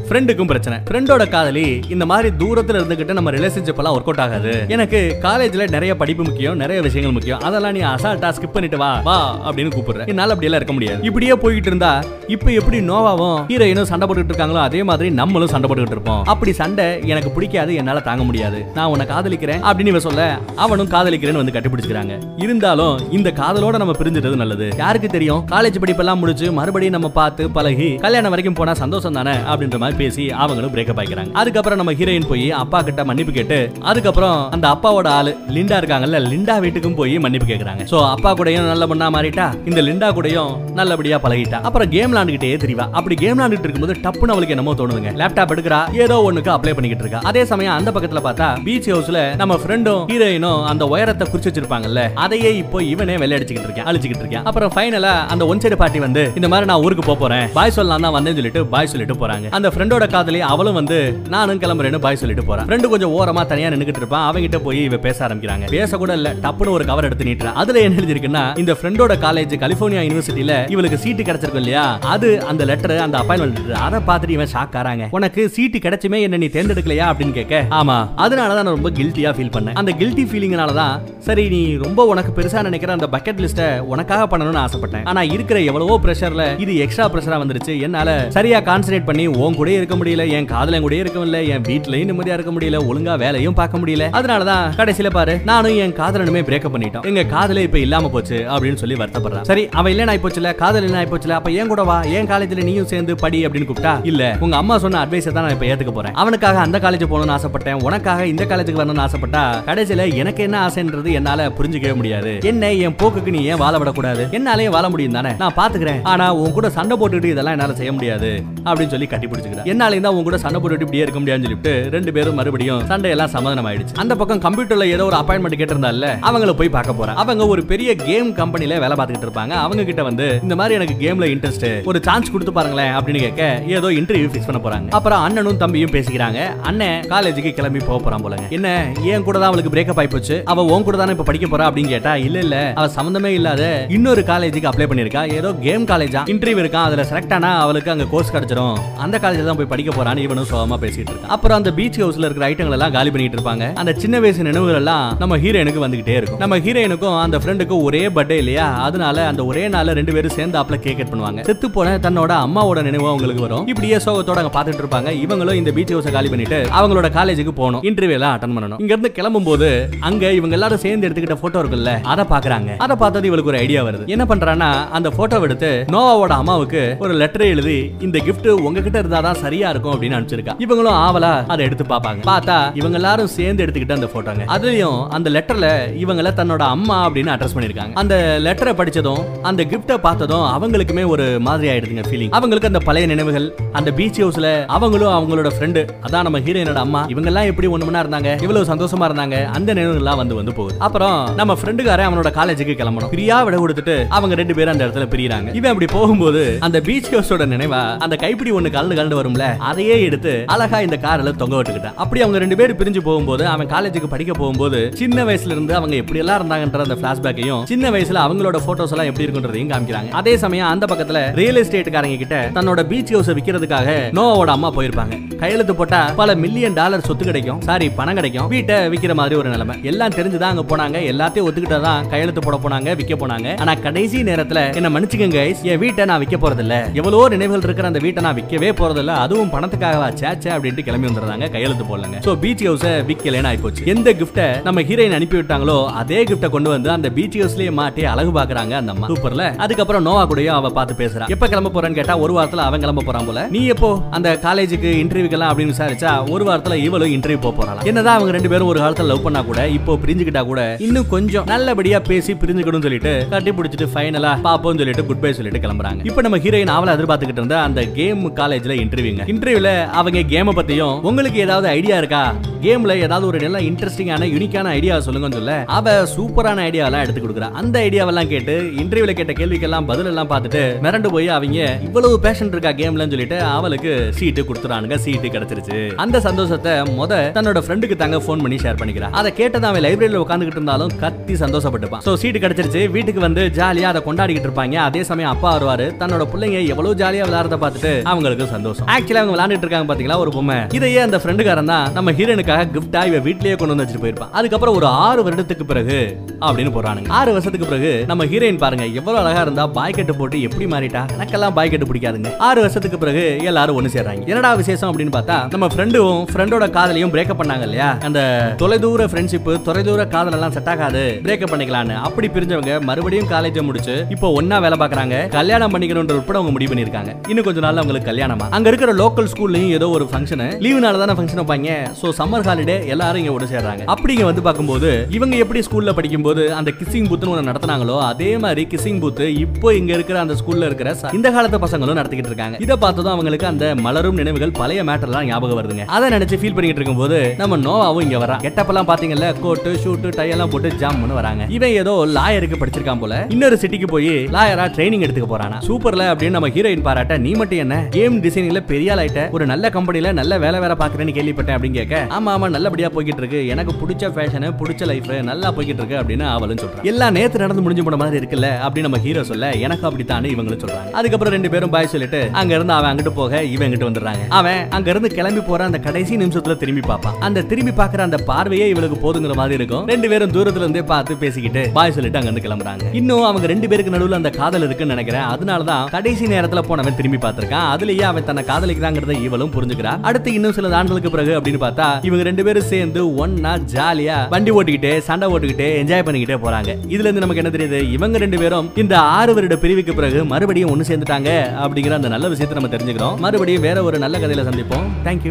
ஃப்ரெண்டுக்கும் பிரச்சனை. ஃப்ரெண்டோட காதலி இந்த மாதிரி தூரத்துல இருந்துகிட்டு நம்ம ரிலேஷன்ஷிப் எல்லாம் ஒர்க் அவுட் ஆகாது. எனக்கு காலேஜ்ல நிறைய படிப்பு முக்கியம் நிறைய விஷயங்கள் முக்கியம். அதெல்லாம் நீ அசால்ட்டா ஸ்கிப் பண்ணிட்டு வா வா அப்படின்னு கூப்பிடுறேன். என்னால அப்படி எல்லாம் இருக்க முடியாது. இப்படியே போயிட்டு இருந்தா இப்ப எப்படி நோவாவும் ஹீரோயினும் சண்டை போட்டுட்டு இருக்காங்களோ அதே மாதிரி நம்மளும் சண்டை போட்டுக்கிட்டு இருப்போம். அப்படி சண்டை எனக்கு பிடிக்காது என்னால தாங்க முடியாது. நான் உன்னை காதலிக்கிறேன் அப்படின்னு இவ சொல்ல அவனும் காதலிக்கிறேன்னு வந்து கண்டுபிடிச்சிக்கிறாங்க இருந்தாலும் இந்த காதலோட நம்ம பிரிஞ்சிட்டது நல்லது. யாருக்கு தெரியும்? காலேஜ் படிப்பெல்லாம் முடிச்சு மறுபடியும் நம்ம பார்த்து பழகி கல்யாணம் வரைக்கும் போனா சந்தோஷம் தானே அப்படின்ற அப்படின்ற மாதிரி பேசி அவங்களும் பிரேக்கப் ஆகிக்கிறாங்க அதுக்கப்புறம் நம்ம ஹீரோயின் போய் அப்பா கிட்ட மன்னிப்பு கேட்டு அதுக்கப்புறம் அந்த அப்பாவோட ஆளு லிண்டா இருக்காங்கல்ல லிண்டா வீட்டுக்கும் போய் மன்னிப்பு கேட்கறாங்க சோ அப்பா கூடயும் நல்ல பொண்ணா மாறிட்டா இந்த லிண்டா கூடயும் நல்லபடியா பழகிட்டா. அப்புறம் கேம் விளாண்டுகிட்டே தெரியவா அப்படி கேம் விளாண்டுட்டு இருக்கும்போது டப்புன்னு அவளுக்கு என்னமோ தோணுதுங்க. லேப்டாப் எடுக்கிறா ஏதோ ஒண்ணுக்கு அப்ளை பண்ணிக்கிட்டு இருக்கா. அதே சமயம் அந்த பக்கத்துல பார்த்தா பீச் ஹவுஸ்ல நம்ம ஃப்ரெண்டும் ஹீரோயினும் அந்த உயரத்தை குறிச்சு வச்சிருப்பாங்கல்ல அதையே இப்போ இவனே விளையாடிச்சுக்கிட்டு இருக்கேன் அழிச்சுக்கிட்டு இருக்கேன். அப்புறம் ஃபைனலா அந்த ஒன் சைடு பார்ட்டி வந்து இந்த மாதிரி நான் ஊருக்கு போறேன் பாய் சொல்லலாம் தான் வந்தேன்னு சொல்லிட்டு பாய் சொல்லிட்டு போறாங்க. அந்த ஃப்ரெண்டோட காதலி அவளும் வந்து நானும் கிளம்புறேன்னு பாய் சொல்லிட்டு போறான் ஃப்ரெண்டு கொஞ்சம் ஓரமா தனியா நின்னுகிட்டு இருப்பான் அவங்கிட்ட போய் இவ பேச ஆரம்பிக்கிறாங்க. பேச கூட இல்ல டப்புனு ஒரு கவர் எடுத்து நீட்டுறா. அதுல என்ன எழுதிருக்குன்னா இந்த ஃப்ரெண்டோட காலேஜ் கலிபோர்னியா யூனிவர்சிட்டியில இவளுக்கு சீட்டு கிடைச்சிருக்கும் இல்லையா? அது அந்த லெட்டர் அந்த அப்பாயின்மெண்ட் அதை பார்த்துட்டு இவன் ஷாக் ஆறாங்க. உனக்கு சீட்டு கிடைச்சுமே என்ன நீ தேர்ந்தெடுக்கலையா? அப்படின்னு கேட்க ஆமா. அதனாலதான் நான் ரொம்ப கில்ட்டியா ஃபீல் பண்ணேன். அந்த கில்ட்டி ஃபீலிங்னால தான் சரி நீ ரொம்ப உனக்கு பெருசா நினைக்கிற அந்த பக்கெட் லிஸ்ட உனக்காக பண்ணணும்னு ஆசைப்பட்டேன். ஆனா இருக்கிற எவ்வளவோ பிரஷர்ல இது எக்ஸ்ட்ரா பிரஷரா வந்துருச்சு. என்னால சரியா கான்சன்ட்ரேட் பண்ணி உன் கூட இருக்க முடியல என் காதலன் கூட இருக்க முடியல என் வீட்லயும் நிம்மதியா இருக்க முடியல ஒழுங்கா வேலையும் பார்க்க முடியல. அதனாலதான் கடைசியில பாரு நானும் என் காதலனுமே பிரேக்கப் பண்ணிட்டோம். எங்க காதலே இப்ப இல்லாம போச்சு அப்படின்னு சொல்லி வருத்தப்படுறான். சரி அவன் இல்ல ஆயிப்போச்சுல காதல் என்ன ஆயிப்போச்சுல அப்ப ஏன் கூட வா என் காலேஜ்ல நீயும் சேர்ந்து படி அப்படின்னு கூப்பிட்டா இல்ல உங்க அம்மா சொன்ன அட்வைஸ் தான் நான் இப்ப ஏத்துக்க போறேன். அவனுக்காக அந்த காலேஜ் போகணும்னு ஆசைப்பட்டேன். உனக்காக இந்த காலேஜுக்கு வரணும்னு ஆசைப்பட்டா கடைசியில எனக்கு என்ன ஆசைன்றது என்னால புரிஞ்சுக்கவே முடியாது. என்ன என் போக்குக்கு நீ ஏன் வாழ விடக்கூடாது? என்னாலே வாழ முடியும் தானே? நான் பாத்துக்கிறேன். ஆனா உன் கூட சண்டை போட்டுட்டு இதெல்லாம் என்னால செய்ய முடியாது. அப்படின்னு சொல்லி கட்டி பிடிச்சிக்கிறேன் என்னாலையும் தான் கூட சண்டை போட்டுட்டு இப்படியே இருக்க முடியாதுன்னு சொல்லிட்டு ரெண்டு பேரும் மறுபடியும் சண்டையெல்லாம் சமாதானம் ஆயிடுச்சு அந்த பக்கம் கம்ப்யூட்டர்ல ஏதோ ஒரு அப்பாயின்மெண்ட் கேட்டிருந்தால அவங்கள போய் பார்க்க போறேன். அவங்க ஒரு பெரிய கேம் கம்பெனில வேலை பார்த்துக்கிட்டு இருப்பாங்க. அவங்க கிட்ட வந்து இந்த மாதிரி எனக்கு கேம்ல இன்ட்ரெஸ்ட் ஒரு சான்ஸ் கொடுத்து பாருங்களேன் அப்படின்னு கேட்க ஏதோ இன்டர்வியூ பிக்ஸ் பண்ண போறாங்க. அப்புறம் அண்ணனும் தம்பியும் பேசிக்கிறாங்க. அண்ணன் காலேஜுக்கு கிளம்பி போக போறான் போலங்க. என்ன ஏன் கூட தான் அவளுக்கு பிரேக்கப் ஆயி போச்சு? அவ உன் கூட தானே இப்ப படிக்க போறா அப்படின்னு கேட்டா இல்ல இல்ல அவ சம்பந்தமே இல்லாத இன்னொரு காலேஜுக்கு அப்ளை பண்ணிருக்கா ஏதோ கேம் காலேஜா இன்டர்வியூ இருக்கான் அதுல செலக்ட் ஆனா அவளுக்கு அங்க கோர்ஸ் கிடைச்சிரும். அந்த காலேஜ்ல தான் போய் படிக்க போறான்னு இவனும் சோகமா பேசிட்டு இருக்கான். அப்புறம் அந்த பீச் ஹவுஸ்ல இருக்கிற ஐட்டங்கள் எல்லாம் காலி பண்ணிட்டு இருப்பாங்க. அந்த சின்ன வயசு நினைவுகள் எல்லாம் நம்ம ஹீரோயினுக்கு வந்துகிட்டே இருக்கும். நம்ம ஹீரோயினுக்கும் அந்த ஃப்ரெண்டுக்கும் ஒரே பர்த்டே இல்லையா? அதனால அந்த ஒரே நாள்ல ரெண்டு பேரும் சேர்ந்து ஆப்ல கேக் கட் பண்ணுவாங்க. செத்து போன தன்னோட அம்மாவோட நினைவு அவங்களுக்கு வரும். இப்படியே சோகத்தோட அங்க பாத்துட்டு இருப்பாங்க. இவங்களும் இந்த பீச் ஹவுஸை காலி பண்ணிட்டு அவங்களோட காலேஜுக்கு போகணும். இன்டர்வியூ எல்லாம் அட்டன் பண்ணணும். இங்க இருந்து கிளம்பும் போது அங்க இவங்க எல்லாரும் சேர்ந்து எடுத்துக்கிட்ட போட்டோ இருக்குல்ல அதை பாக்குறாங்க அதை பார்த்தது இவளுக்கு ஒரு ஐடியா வருது. என்ன பண்றான்னா அந்த போட்டோ எடுத்து நோவாவோட அம்மாவுக்கு ஒரு லெட்டர் எழுதி இந்த கிஃப்ட் உங்ககிட்ட இருந்தாதான் சரியா இருக்கும் அப்படின்னு அனுப்பிச்சிருக்கா. இவங்களும் ஆவலா அதை எடுத்து பார்ப்பாங்க. பார்த்தா இவங்க எல்லாரும் சேர்ந்து எடுத்துக்கிட்ட அந்த போட்டோங்க அதுலயும் அந்த லெட்டர்ல இவங்கள தன்னோட அம்மா அப்படின்னு அட்ரஸ் பண்ணிருக்காங்க அந்த லெட்டரை படிச்சதும் அந்த கிஃப்டை பார்த்ததும் அவங்களுக்குமே ஒரு மாதிரி ஆயிடுதுங்க ஃபீலிங் அவங்களுக்கு அந்த பழைய நினைவுகள் அந்த பீச் ஹவுஸ்ல அவங்களும் அவங்களோட ஃப்ரெண்டு அதான் நம்ம ஹீரோயினோட அம்மா. இவங்க எல்லாம் எப்படி ஒண்ணுமனா இருந்தாங்க? இவ்வளவு சந்தோஷமா இருந்தாங்க? அந்த நினைவுகள் எல்லாம் வந்து வந்து போகுது. அப்புறம் நம்ம ஃப்ரெண்டுக்காரன் அவனோட காலேஜுக்கு கிளம்பணும். பிரியா விட கொடுத்துட்டு அவங்க ரெண்டு பேரும் அந்த இடத்துல பிரியிறாங்க. இவன் அப்படி போகும்போது அந்த பீச் ஹவுஸோட நினைவா அந்த கைப்பிடி ஒண்ணு கலந்து கலண்டு வரும்ல? அதையே எடுத்து அழகா இந்த காரில் தொங்க விட்டுக்கிட்டான் அப்படி அவங்க ரெண்டு பேரும் பிரிஞ்சு போகும்போது அவன் காலேஜுக்கு படிக்க போகும்போது சின்ன வயசுல இருந்து அவங்க எப்படி எல்லாம் இருந்தாங்கன்ற அந்த பிளாஷ்பேக்கையும் சின்ன வயசுல அவங்களோட போட்டோஸ் எல்லாம் எப்படி இருக்குன்றதையும் காமிக்கிறாங்க. அதே சமயம் அந்த பக்கத்துல ரியல் எஸ்டேட்காரங்க கிட்ட தன்னோட பீச் ஹவுஸ் விக்கிறதுக்காக நோவோட அம்மா போயிருப்பாங்க. கையெழுத்து போட்டா பல மில்லியன் டாலர் சொத்து கிடைக்கும் சாரி பணம் கிடைக்கும் வீட்டை விக்கிற மாதிரி ஒரு நிலைமை. எல்லாம் தெரிஞ்சுதான் அங்க போனாங்க எல்லாத்தையும் ஒத்துக்கிட்டதான் கையெழுத்து போட போனாங்க விற்க போனாங்க. ஆனா கடைசி நேரத்துல என்ன மன்னிச்சுக்கங்க என் வீட்டை நான் விற்க போறது இல்ல எவ்வளவோ நினைவுகள் இருக்கிற அந்த வீட்டை நான் விற்கவே போறது இல்ல அதுவும் பணத்துக்காகவா சேச்சே அப்படின்ட்டு கிளம்பி வந்துடுறாங்க. கையெழுத்து போடலங்க. ஸோ பீச் ஹவுஸ் விற்கலன்னு ஆயிப்போச்சு. எந்த கிஃப்ட்டை நம்ம ஹீரோயின் அனுப்பி விட்டாங்களோ அதே கிஃப்ட்டை கொண்டு வந்து அந்த பீச் ஹவுஸ்லயே மாட்டி அழகு பாக்குறாங்க அந்த அம்மா. சூப்பர்ல அதுக்கப்புறம் நோவா கூடயும் அவ பார்த்து பேசுறா. எப்ப கிளம்ப போறேன்னு கேட்டா ஒரு வாரத்துல அவன் கிளம்ப போறான் போல. நீ எப்போ? அந்த காலேஜுக்கு இன்டர்வியூக்கெல்லாம் அப்படின்னு விசாரிச்சா ஒரு வாரத்துல இவளும் இன்டர்வியூ போக போறாளாம். என்னதான் அவங்க ரெண்டு பேரும் ஒரு காலத்துல லவ் பண்ணா கூட இப்போ பிரிஞ்சுக்கிட்டா கூட இன்னும் கொஞ்சம் நல்லபடியா பேசி பிரிஞ்சுக்கணும்னு சொல்லிட்டு கட்டி பிடிச்சிட்டு ஃபைனலா பாப்போம்னு சொல்லிட்டு குட் பை சொல்லிட்டு கிளம்புறாங்க. இப்போ நம்ம ஹீரோயின் அவளை எதிர்பார்த்துக்கிட்டு இருந்த அந்த கேம் காலேஜ்ல இன்டர்வியூங்க இன்டர்வியூல அவங்க கேமை பத்தியும் உங்களுக்கு ஏதாவது ஐடியா இருக்கா? கேம்ல ஏதாவது ஒரு நல்ல இன்ட்ரெஸ்டிங்கான யூனிக்கான ஐடியா சொல்லுங்கன்னு சொல்ல அவ சூப்பரான ஐடியா எல்லாம் எடுத்து கொடுக்குறா. அந்த ஐடியாவெல்லாம் கேட்டு இன்டர்வியூல கேட்ட கேள்விக்கெல்லாம் பதில் எல்லாம் பார்த்துட்டு மிரண்டு போய் அவங்க இவ்வளவு பேஷன் இருக்கா கேம்லன்னு சொல்லிட்டு அவளுக்கு சீட்டு கொடுத்துறானுங்க சீட்டு கிடைச்சிருச்சு. அந்த சந்தோஷத்தை முத தன்னோட ஃப்ரெண்டுக்கு தாங்க ஃபோன் பண்ணி ஷேர் பண்ணிக்கிறா. அதை கேட்டதான் அவன் லைப்ரரியில உட்காந்துக்கிட்டு இருந்தாலும் கத்தி சந்தோஷப்பட்டுப்பான். ஸோ சீட்டு கிடைச்சிருச்சு வீட்டுக்கு வந்து ஜாலியா அதை கொண்டாடிக்கிட்டு இருப்பாங்க. அதே சமயம் அப்பா வருவாரு. தன்னோட பிள்ளைங்க எவ்வளவு ஜாலியா விளையாடுறத பார்த்துட்டு அவங்களுக்கு சந்தோஷம். ஆக்சுவலா அவங்க விளையாண்டுட்டு இருக்காங்க பாத்தீங்களா ஒரு பொம்மை. இதையே அந்த ஃப்ரெண்டுக்காரன் தான் நம்ம ஹீரோனுக்காக கிஃப்டா இவ வீட்லயே கொண்டு வந்து வச்சுட்டு போயிருப்பான். அதுக்கப்புறம் ஒரு ஆறு வருடத்துக்கு பிறகு அப்படின்னு போறானுங்க ஆறு வருஷத்துக்கு பிறகு நம்ம ஹீரோயின் பாருங்க எவ்வளவு அழகா இருந்தா பாய் கட்டு போட்டு எப்படி மாறிட்டா? எனக்கெல்லாம் பாய் கட்டு பிடிக்காதுங்க. ஆறு வருஷத்துக்கு பிறகு எல்லாரும் ஒண்ணு சேர்றாங்க. என்னடா விசேஷம் அப்படின்னு பார்த்தா நம்ம ஃப்ரெண்டும் ஃப்ரெண்டோட காதலையும் பிரேக்கப் பண்ணாங்க இல்லையா? அந்த தொலைதூர ஃப்ரெண்ட்ஷிப் தொலைதூர காதல் எல்லாம் செட் ஆகாது பிரேக்கப் பண்ணிக்கலாம்னு அப்படி பிரிஞ்சவங்க மறுபடியும் காலேஜ் முடிச்சு இப்போ ஒன்னா வேலை பாக்குறாங்க கல்யாணம் பண்ணிக்கணும்ன்ற உட்பட அவங்க முடிவு பண்ணிருக்காங்க இன்னும் கொஞ்ச நாள் அவங்களுக்கு கல்யாணமா? அங்க இருக்கிற லோக்கல் ஸ்கூல்லயும் ஏதோ ஒரு ஃபங்க்ஷன் லீவு தானே ஃபங்க்ஷன் வைப்பாங்க. ஸோ சம்மர் ஹாலிடே எல்லாரும் இங்க ஒன்று சேர்றாங்க. அப்படி இங்க வந்து பார்க்கும்போது இவங்க எப்படி ஸ்கூல்ல படிக்கும்போது அந்த கிஸ்ஸிங் பூத்னு ஒன்று நடத்துனாங்களோ அதே மாதிரி கிஸ்ஸிங் பூத் இப்போ இங்க இருக்கிற அந்த ஸ்கூல்ல இருக்கிற இந்த காலத்து பசங்களும் நடத்திக்கிட்டு இருக்காங்க. இதை பார்த்ததும் அவங்களுக்கு அந்த மலரும் நினைவுகள் பழைய மேட்டர்லாம் ஞாபகம் வருதுங்க. அதை நினைச்சு ஃபீல் பண்ணிட்டு இருக்கும்போது நம்ம நோவாவும் இங்க வரா கெட்டப்பெல்லாம் பாத்தீங்கல்ல கோட்டு ஷூட்டு டை எல்லாம் போட்டு ஜாம்னு வராங்க. இவன் ஏதோ லாயருக்கு படிச்சிருக்கான் போல. இன்னொரு சிட்டிக்கு போய் லாயரா ட்ரைனிங் எடுத்துக்க போறானா. சூப்பர்ல அப்படின்னு நம்ம ஹீரோயின் பாராட்ட நீ மட்டும் என்ன? கேம் டிசைனிங்ல பெரிய ஆள் ஆயிட்டேன் ஒரு நல்ல கம்பெனில நல்ல வேலை வேற பாக்குறேன்னு கேள்விப்பட்டேன் அப்படின்னு கேட்க ஆமா ஆமா நல்லபடியா போய்கிட்டு இருக்கு. எனக்கு பிடிச்ச ஃபேஷன் பிடிச்ச லைஃப் நல்லா போய்கிட்டு இருக்கு அப்படின்னு அவளும் சொல்றான் எல்லாம் நேத்து நடந்து முடிஞ்சு போன மாதிரி இருக்குல்ல அப்படின்னு நம்ம ஹீரோ சொல்ல எனக்கு அப்படித்தானே இவங்களும் சொல்றாங்க. அதுக்கப்புறம் ரெண்டு பேரும் பாய் சொல்லிட்டு அங்க இருந்து அவன் அங்கிட்டு போக இவன் இங்கிட்டு வந்துடுறாங்க. அவன் அங்க இருந்து கிளம்பி போற அந்த கடைசி நிமிஷத்துல திரும்பி பார்ப்பான். அந்த திரும்பி பாக்குற அந்த பார்வையே இவளுக்கு போதுங்கிற மாதிரி இருக்கும். ரெண்டு பேரும் தூரத்துல இருந்தே பார்த்து பேசிக்கிட்டு பாய் சொல்லிட்டு அங்க இருந்து கிளம்புறாங்க. இன்னும் அவங்க ரெண்டு பேருக்கு நடுவுல அந்த காதல் இருக்குன்னு நினைக்கிறேன். அதனாலதான் கடைசி நேரத்துல போனவன் திரும்பி பார்த்திருக்கான். அதுலயே அவன் தன்னை காதலிக்கிறாங்கிறத இவளும் புரிஞ்சுக்கிறா. அடுத்து இன்னும் சில ஆண்டுகளுக்கு பிறகு அப்படின்னு பார்த்தா இவங்க ரெண்டு பேரும் சேர்ந்து ஒன்னா ஜாலியா வண்டி ஓட்டிக்கிட்டு சண்டை ஓட்டிக்கிட்டு என்ஜாய் பண்ணிக்கிட்டே போறாங்க. இதுல இருந்து நமக்கு என்ன தெரியுது? இவங்க ரெண்டு பேரும் இந்த ஆறு வருட பிரிவுக்கு பிறகு மறுபடியும் ஒண்ணு சேர்ந்துட்டாங்க அப்படிங்கிற அந்த நல்ல விஷயத்தை நம்ம தெரிஞ்சுக்கிறோம். மறுபடியும் வேற ஒரு நல்ல கதையில சந்திப்போம். தேங்க்யூ